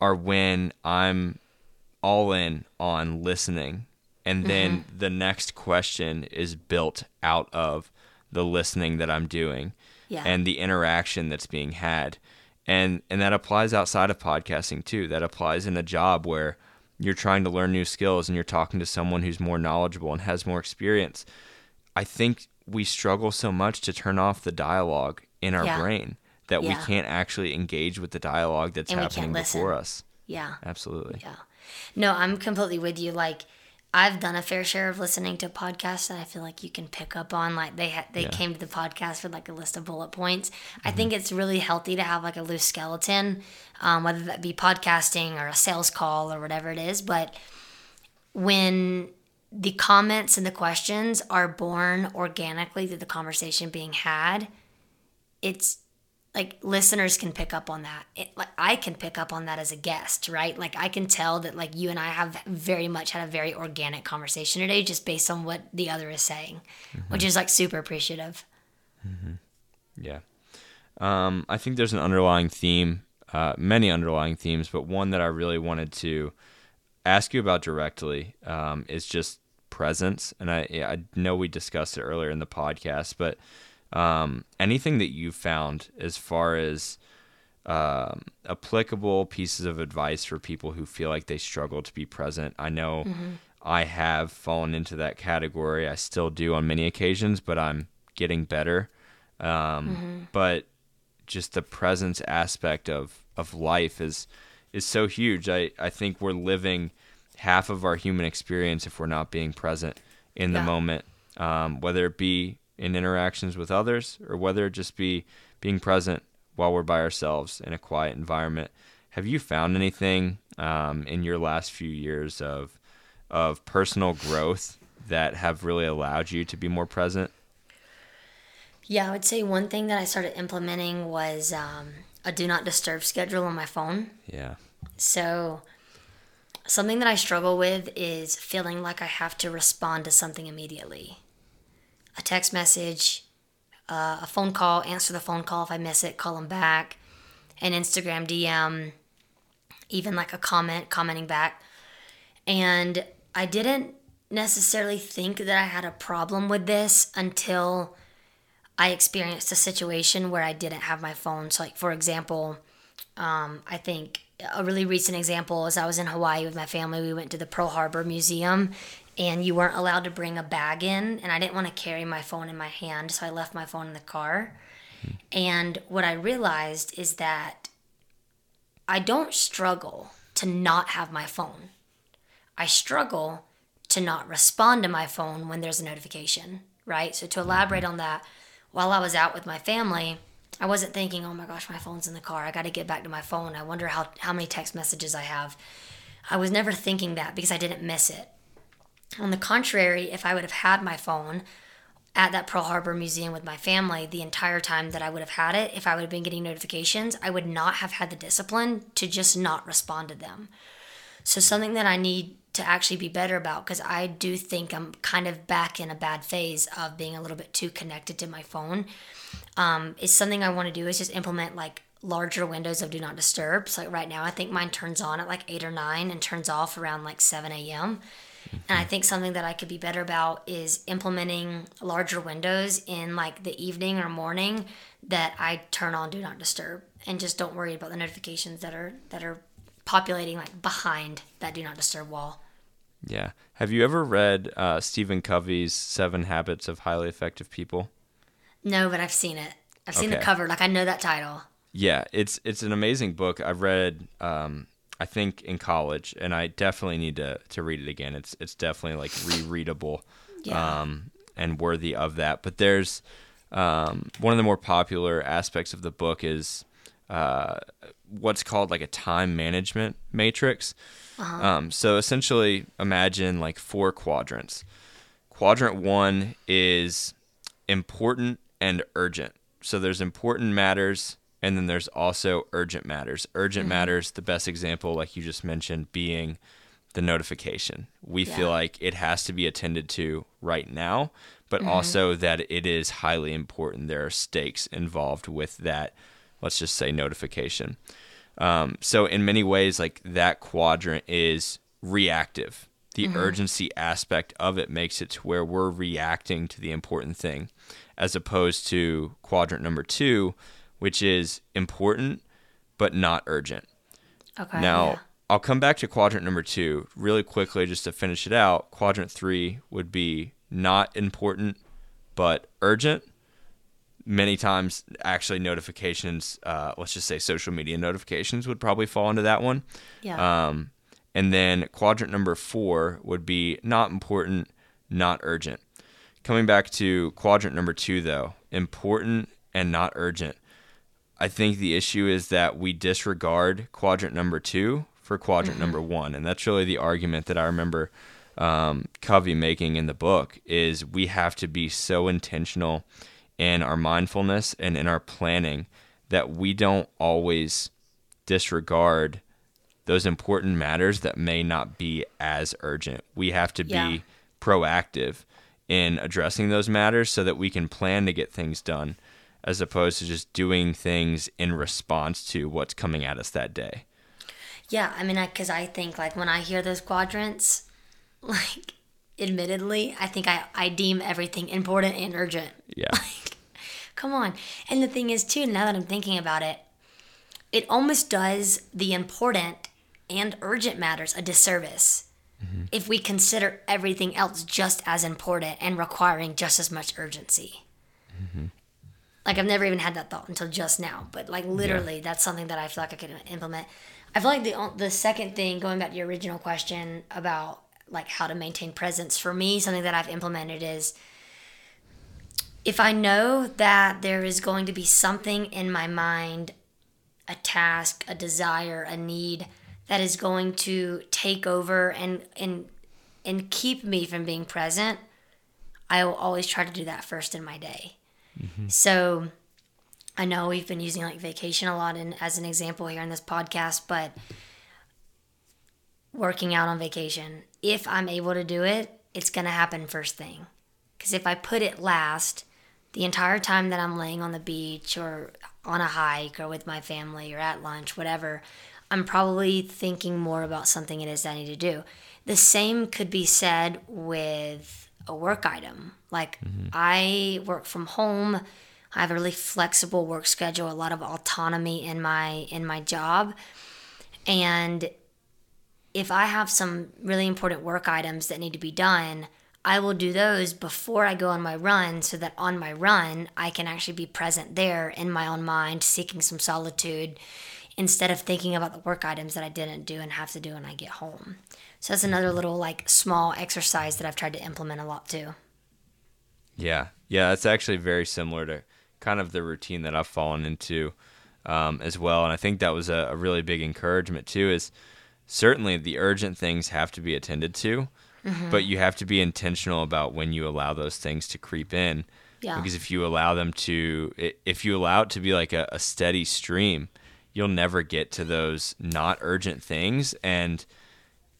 are when I'm all in on listening and then mm-hmm. the next question is built out of the listening that I'm doing yeah. and the interaction that's being had. And and that applies outside of podcasting too. That applies in a job where you're trying to learn new skills and you're talking to someone who's more knowledgeable and has more experience. I think we struggle so much to turn off the dialogue in our yeah. brain that yeah. we can't actually engage with the dialogue that's and happening before us.
Yeah.
Absolutely.
Yeah. No, I'm completely with you. Like I've done a fair share of listening to podcasts that I feel like you can pick up on. Like they ha- they yeah. came to the podcast with like a list of bullet points. Mm-hmm. I think it's really healthy to have like a loose skeleton, um, whether that be podcasting or a sales call or whatever it is. But when the comments and the questions are born organically through the conversation being had, it's like listeners can pick up on that. It, like I can pick up on that as a guest, right? Like I can tell that like you and I have very much had a very organic conversation today, just based on what the other is saying, mm-hmm. which is like super appreciative.
Mm-hmm. Yeah, um, I think there's an underlying theme, uh, many underlying themes, but one that I really wanted to ask you about directly um, is just presence, and I I know we discussed it earlier in the podcast, but um, anything that you've found as far as um, applicable pieces of advice for people who feel like they struggle to be present. I know mm-hmm. I have fallen into that category. I still do on many occasions, but I'm getting better. Um, mm-hmm. But just the presence aspect of, of life is is so huge. I, I think we're living half of our human experience if we're not being present in the yeah. moment, um, whether it be in interactions with others or whether it just be being present while we're by ourselves in a quiet environment. Have you found anything um, in your last few years of of personal growth that have really allowed you to be more present?
Yeah, I would say one thing that I started implementing was um, a do not disturb schedule on my phone.
Yeah.
So something that I struggle with is feeling like I have to respond to something immediately a text message, uh, a phone call, answer the phone call if I miss it, call them back, an Instagram DM, even like a comment, commenting back. And I didn't necessarily think that I had a problem with this until I experienced a situation where I didn't have my phone. So, like, for example, um, I think a really recent example is I was in Hawaii with my family. We went to the Pearl Harbor Museum and you weren't allowed to bring a bag in and i didn't want to carry my phone in my hand so i left my phone in the car mm-hmm. and what i realized is that i don't struggle to not have my phone i struggle to not respond to my phone when there's a notification, right? So to elaborate on that, while I was out with my family, I wasn't thinking, "Oh my gosh, my phone's in the car. I got to get back to my phone. I wonder how how many text messages I have." I was never thinking that because I didn't miss it. On the contrary, if I would have had my phone at that Pearl Harbor Museum with my family the entire time that I would have had it, if I would have been getting notifications, I would not have had the discipline to just not respond to them. So, something that I need to actually be better about, because I do think I'm kind of back in a bad phase of being a little bit too connected to my phone, um, is something I want to do is just implement like larger windows of do not disturb. So, like right now, I think mine turns on at like 8 or 9 and turns off around like 7 a.m. And I think something that I could be better about is implementing larger windows in like the evening or morning that I turn on do not disturb and just don't worry about the notifications that are that are populating like behind that do not disturb wall.
Yeah. Have you ever read uh, Stephen Covey's Seven Habits of Highly Effective People?
No, but I've seen it. I've seen the cover. Like I know that title.
Yeah, it's it's an amazing book. I've read um, I think in college, and I definitely need to to read it again. It's it's definitely like rereadable,
Yeah.
um, and worthy of that. But there's um, one of the more popular aspects of the book is uh, what's called like a time management matrix. Um, so essentially, imagine like four quadrants. Quadrant one is important and urgent. So there's important matters, and then there's also urgent matters. Urgent mm-hmm. matters, the best example, like you just mentioned, being the notification. We feel like it has to be attended to right now, but mm-hmm. also that it is highly important. There are stakes involved with that, let's just say, notification. Um, so in many ways, like that quadrant is reactive. The mm-hmm. urgency aspect of it makes it to where we're reacting to the important thing, as opposed to quadrant number two, which is important but not urgent.
Okay.
Now,
yeah.
I'll come back to quadrant number two really quickly just to finish it out. Quadrant three would be not important but urgent. Many times, actually, notifications, uh, let's just say social media notifications, would probably fall into that one.
Yeah.
Um, and then quadrant number four would be not important, not urgent. Coming back to quadrant number two, though, important and not urgent. I think the issue is that we disregard quadrant number two for quadrant number one, and that's really the argument that I remember um, Covey making in the book. Is we have to be so intentional in our mindfulness and in our planning that we don't always disregard those important matters that may not be as urgent. We have to be proactive in addressing those matters so that we can plan to get things done as opposed to just doing things in response to what's coming at us that day.
Yeah, I mean, because I, think like when I hear those quadrants, like, admittedly, I think I, I deem everything important and urgent.
Yeah.
Like, come on. And the thing is, too, now that I'm thinking about it, it almost does the important and urgent matters a disservice mm-hmm. if we consider everything else just as important and requiring just as much urgency. Mm-hmm. Like, I've never even had that thought until just now, but like, literally, that's something that I feel like I could implement. I feel like the, the second thing, going back to your original question about like how to maintain presence, for me, something that I've implemented is if I know that there is going to be something in my mind, a task, a desire, a need that is going to take over and and and keep me from being present, I will always try to do that first in my day. Mm-hmm. So I know we've been using like vacation a lot in, as an example here in this podcast, but working out on vacation, if I'm able to do it, it's going to happen first thing. Because if I put it last, the entire time that I'm laying on the beach or on a hike or with my family or at lunch, whatever, I'm probably thinking more about something it is that I need to do. The same could be said with a work item. Like mm-hmm. I work from home. I have a really flexible work schedule, a lot of autonomy in my in my job. And if I have some really important work items that need to be done, I will do those before I go on my run so that on my run, I can actually be present there in my own mind, seeking some solitude instead of thinking about the work items that I didn't do and have to do when I get home. So that's another little like small exercise that I've tried to implement a lot too.
Yeah, yeah, that's actually very similar to kind of the routine that I've fallen into um, as well, and I think that was a, a really big encouragement too. Is certainly the urgent things have to be attended to, mm-hmm. but you have to be intentional about when you allow those things to creep in. Yeah. Because if you allow them to, if you allow it to be like a, a steady stream, you'll never get to those not urgent things and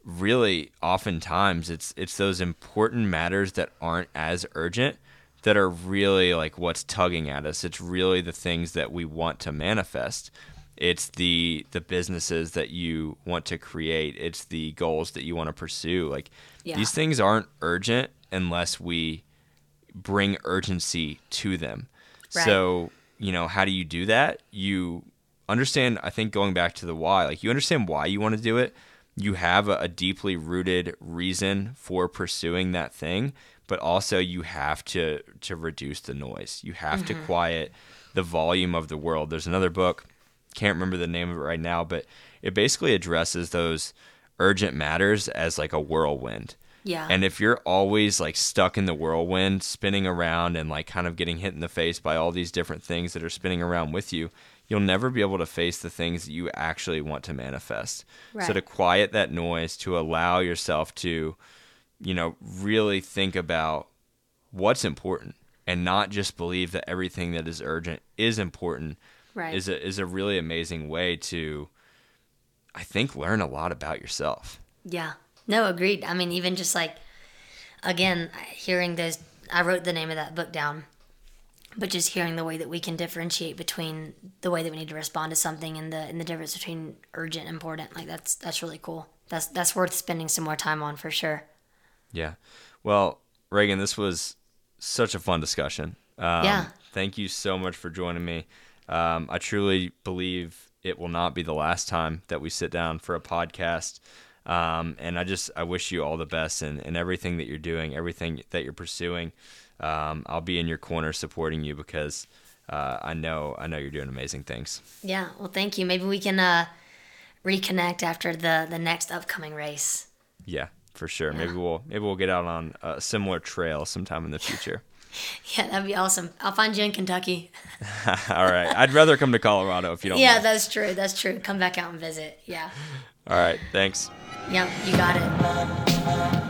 really oftentimes it's it's those important matters that aren't as urgent that are really like what's tugging at us. It's really the things that we want to manifest. It's the the businesses that you want to create. It's the goals that you want to pursue. Like yeah. these things aren't urgent unless we bring urgency to them. Right. so you know how do you do that? You understand i think going back to the why like you understand why you want to do it you have a, a deeply rooted reason for pursuing that thing, but also you have to to reduce the noise. You have mm-hmm. to quiet the volume of the world. There's another book, can't remember the name of it right now, but it basically addresses those urgent matters as like a whirlwind.
Yeah.
And if you're always like stuck in the whirlwind, spinning around and like kind of getting hit in the face by all these different things that are spinning around with you, you'll never be able to face the things that you actually want to manifest. Right. So to quiet that noise, to allow yourself to, you know, really think about what's important and not just believe that everything that is urgent is important right. is a is a really amazing way to I think learn a lot about yourself.
Yeah. No, agreed. I mean, even just like again, hearing those I wrote the name of that book down but just hearing the way that we can differentiate between the way that we need to respond to something and the and the difference between urgent and important like that's that's really cool. That's that's worth spending some more time on for sure.
Yeah. Well Regan this was such a fun discussion. Um, yeah. thank you so much for joining me. Um, i truly believe it will not be the last time that we sit down for a podcast. Um, and i just i wish you all the best in, in everything that you're doing everything that you're pursuing um, I'll be in your corner supporting you because uh, I know I know you're doing amazing things.
Yeah, well, thank you. Maybe we can uh, reconnect after the the next upcoming race.
Yeah, for sure. Yeah. Maybe we'll maybe we'll get out on a similar trail sometime in the future.
yeah, that'd be awesome. I'll find you in Kentucky.
All right. I'd rather come to Colorado if you don't.
Yeah,
mind.
that's true. That's true. Come back out and visit. Yeah.
All right. Thanks.
Yep, you got it.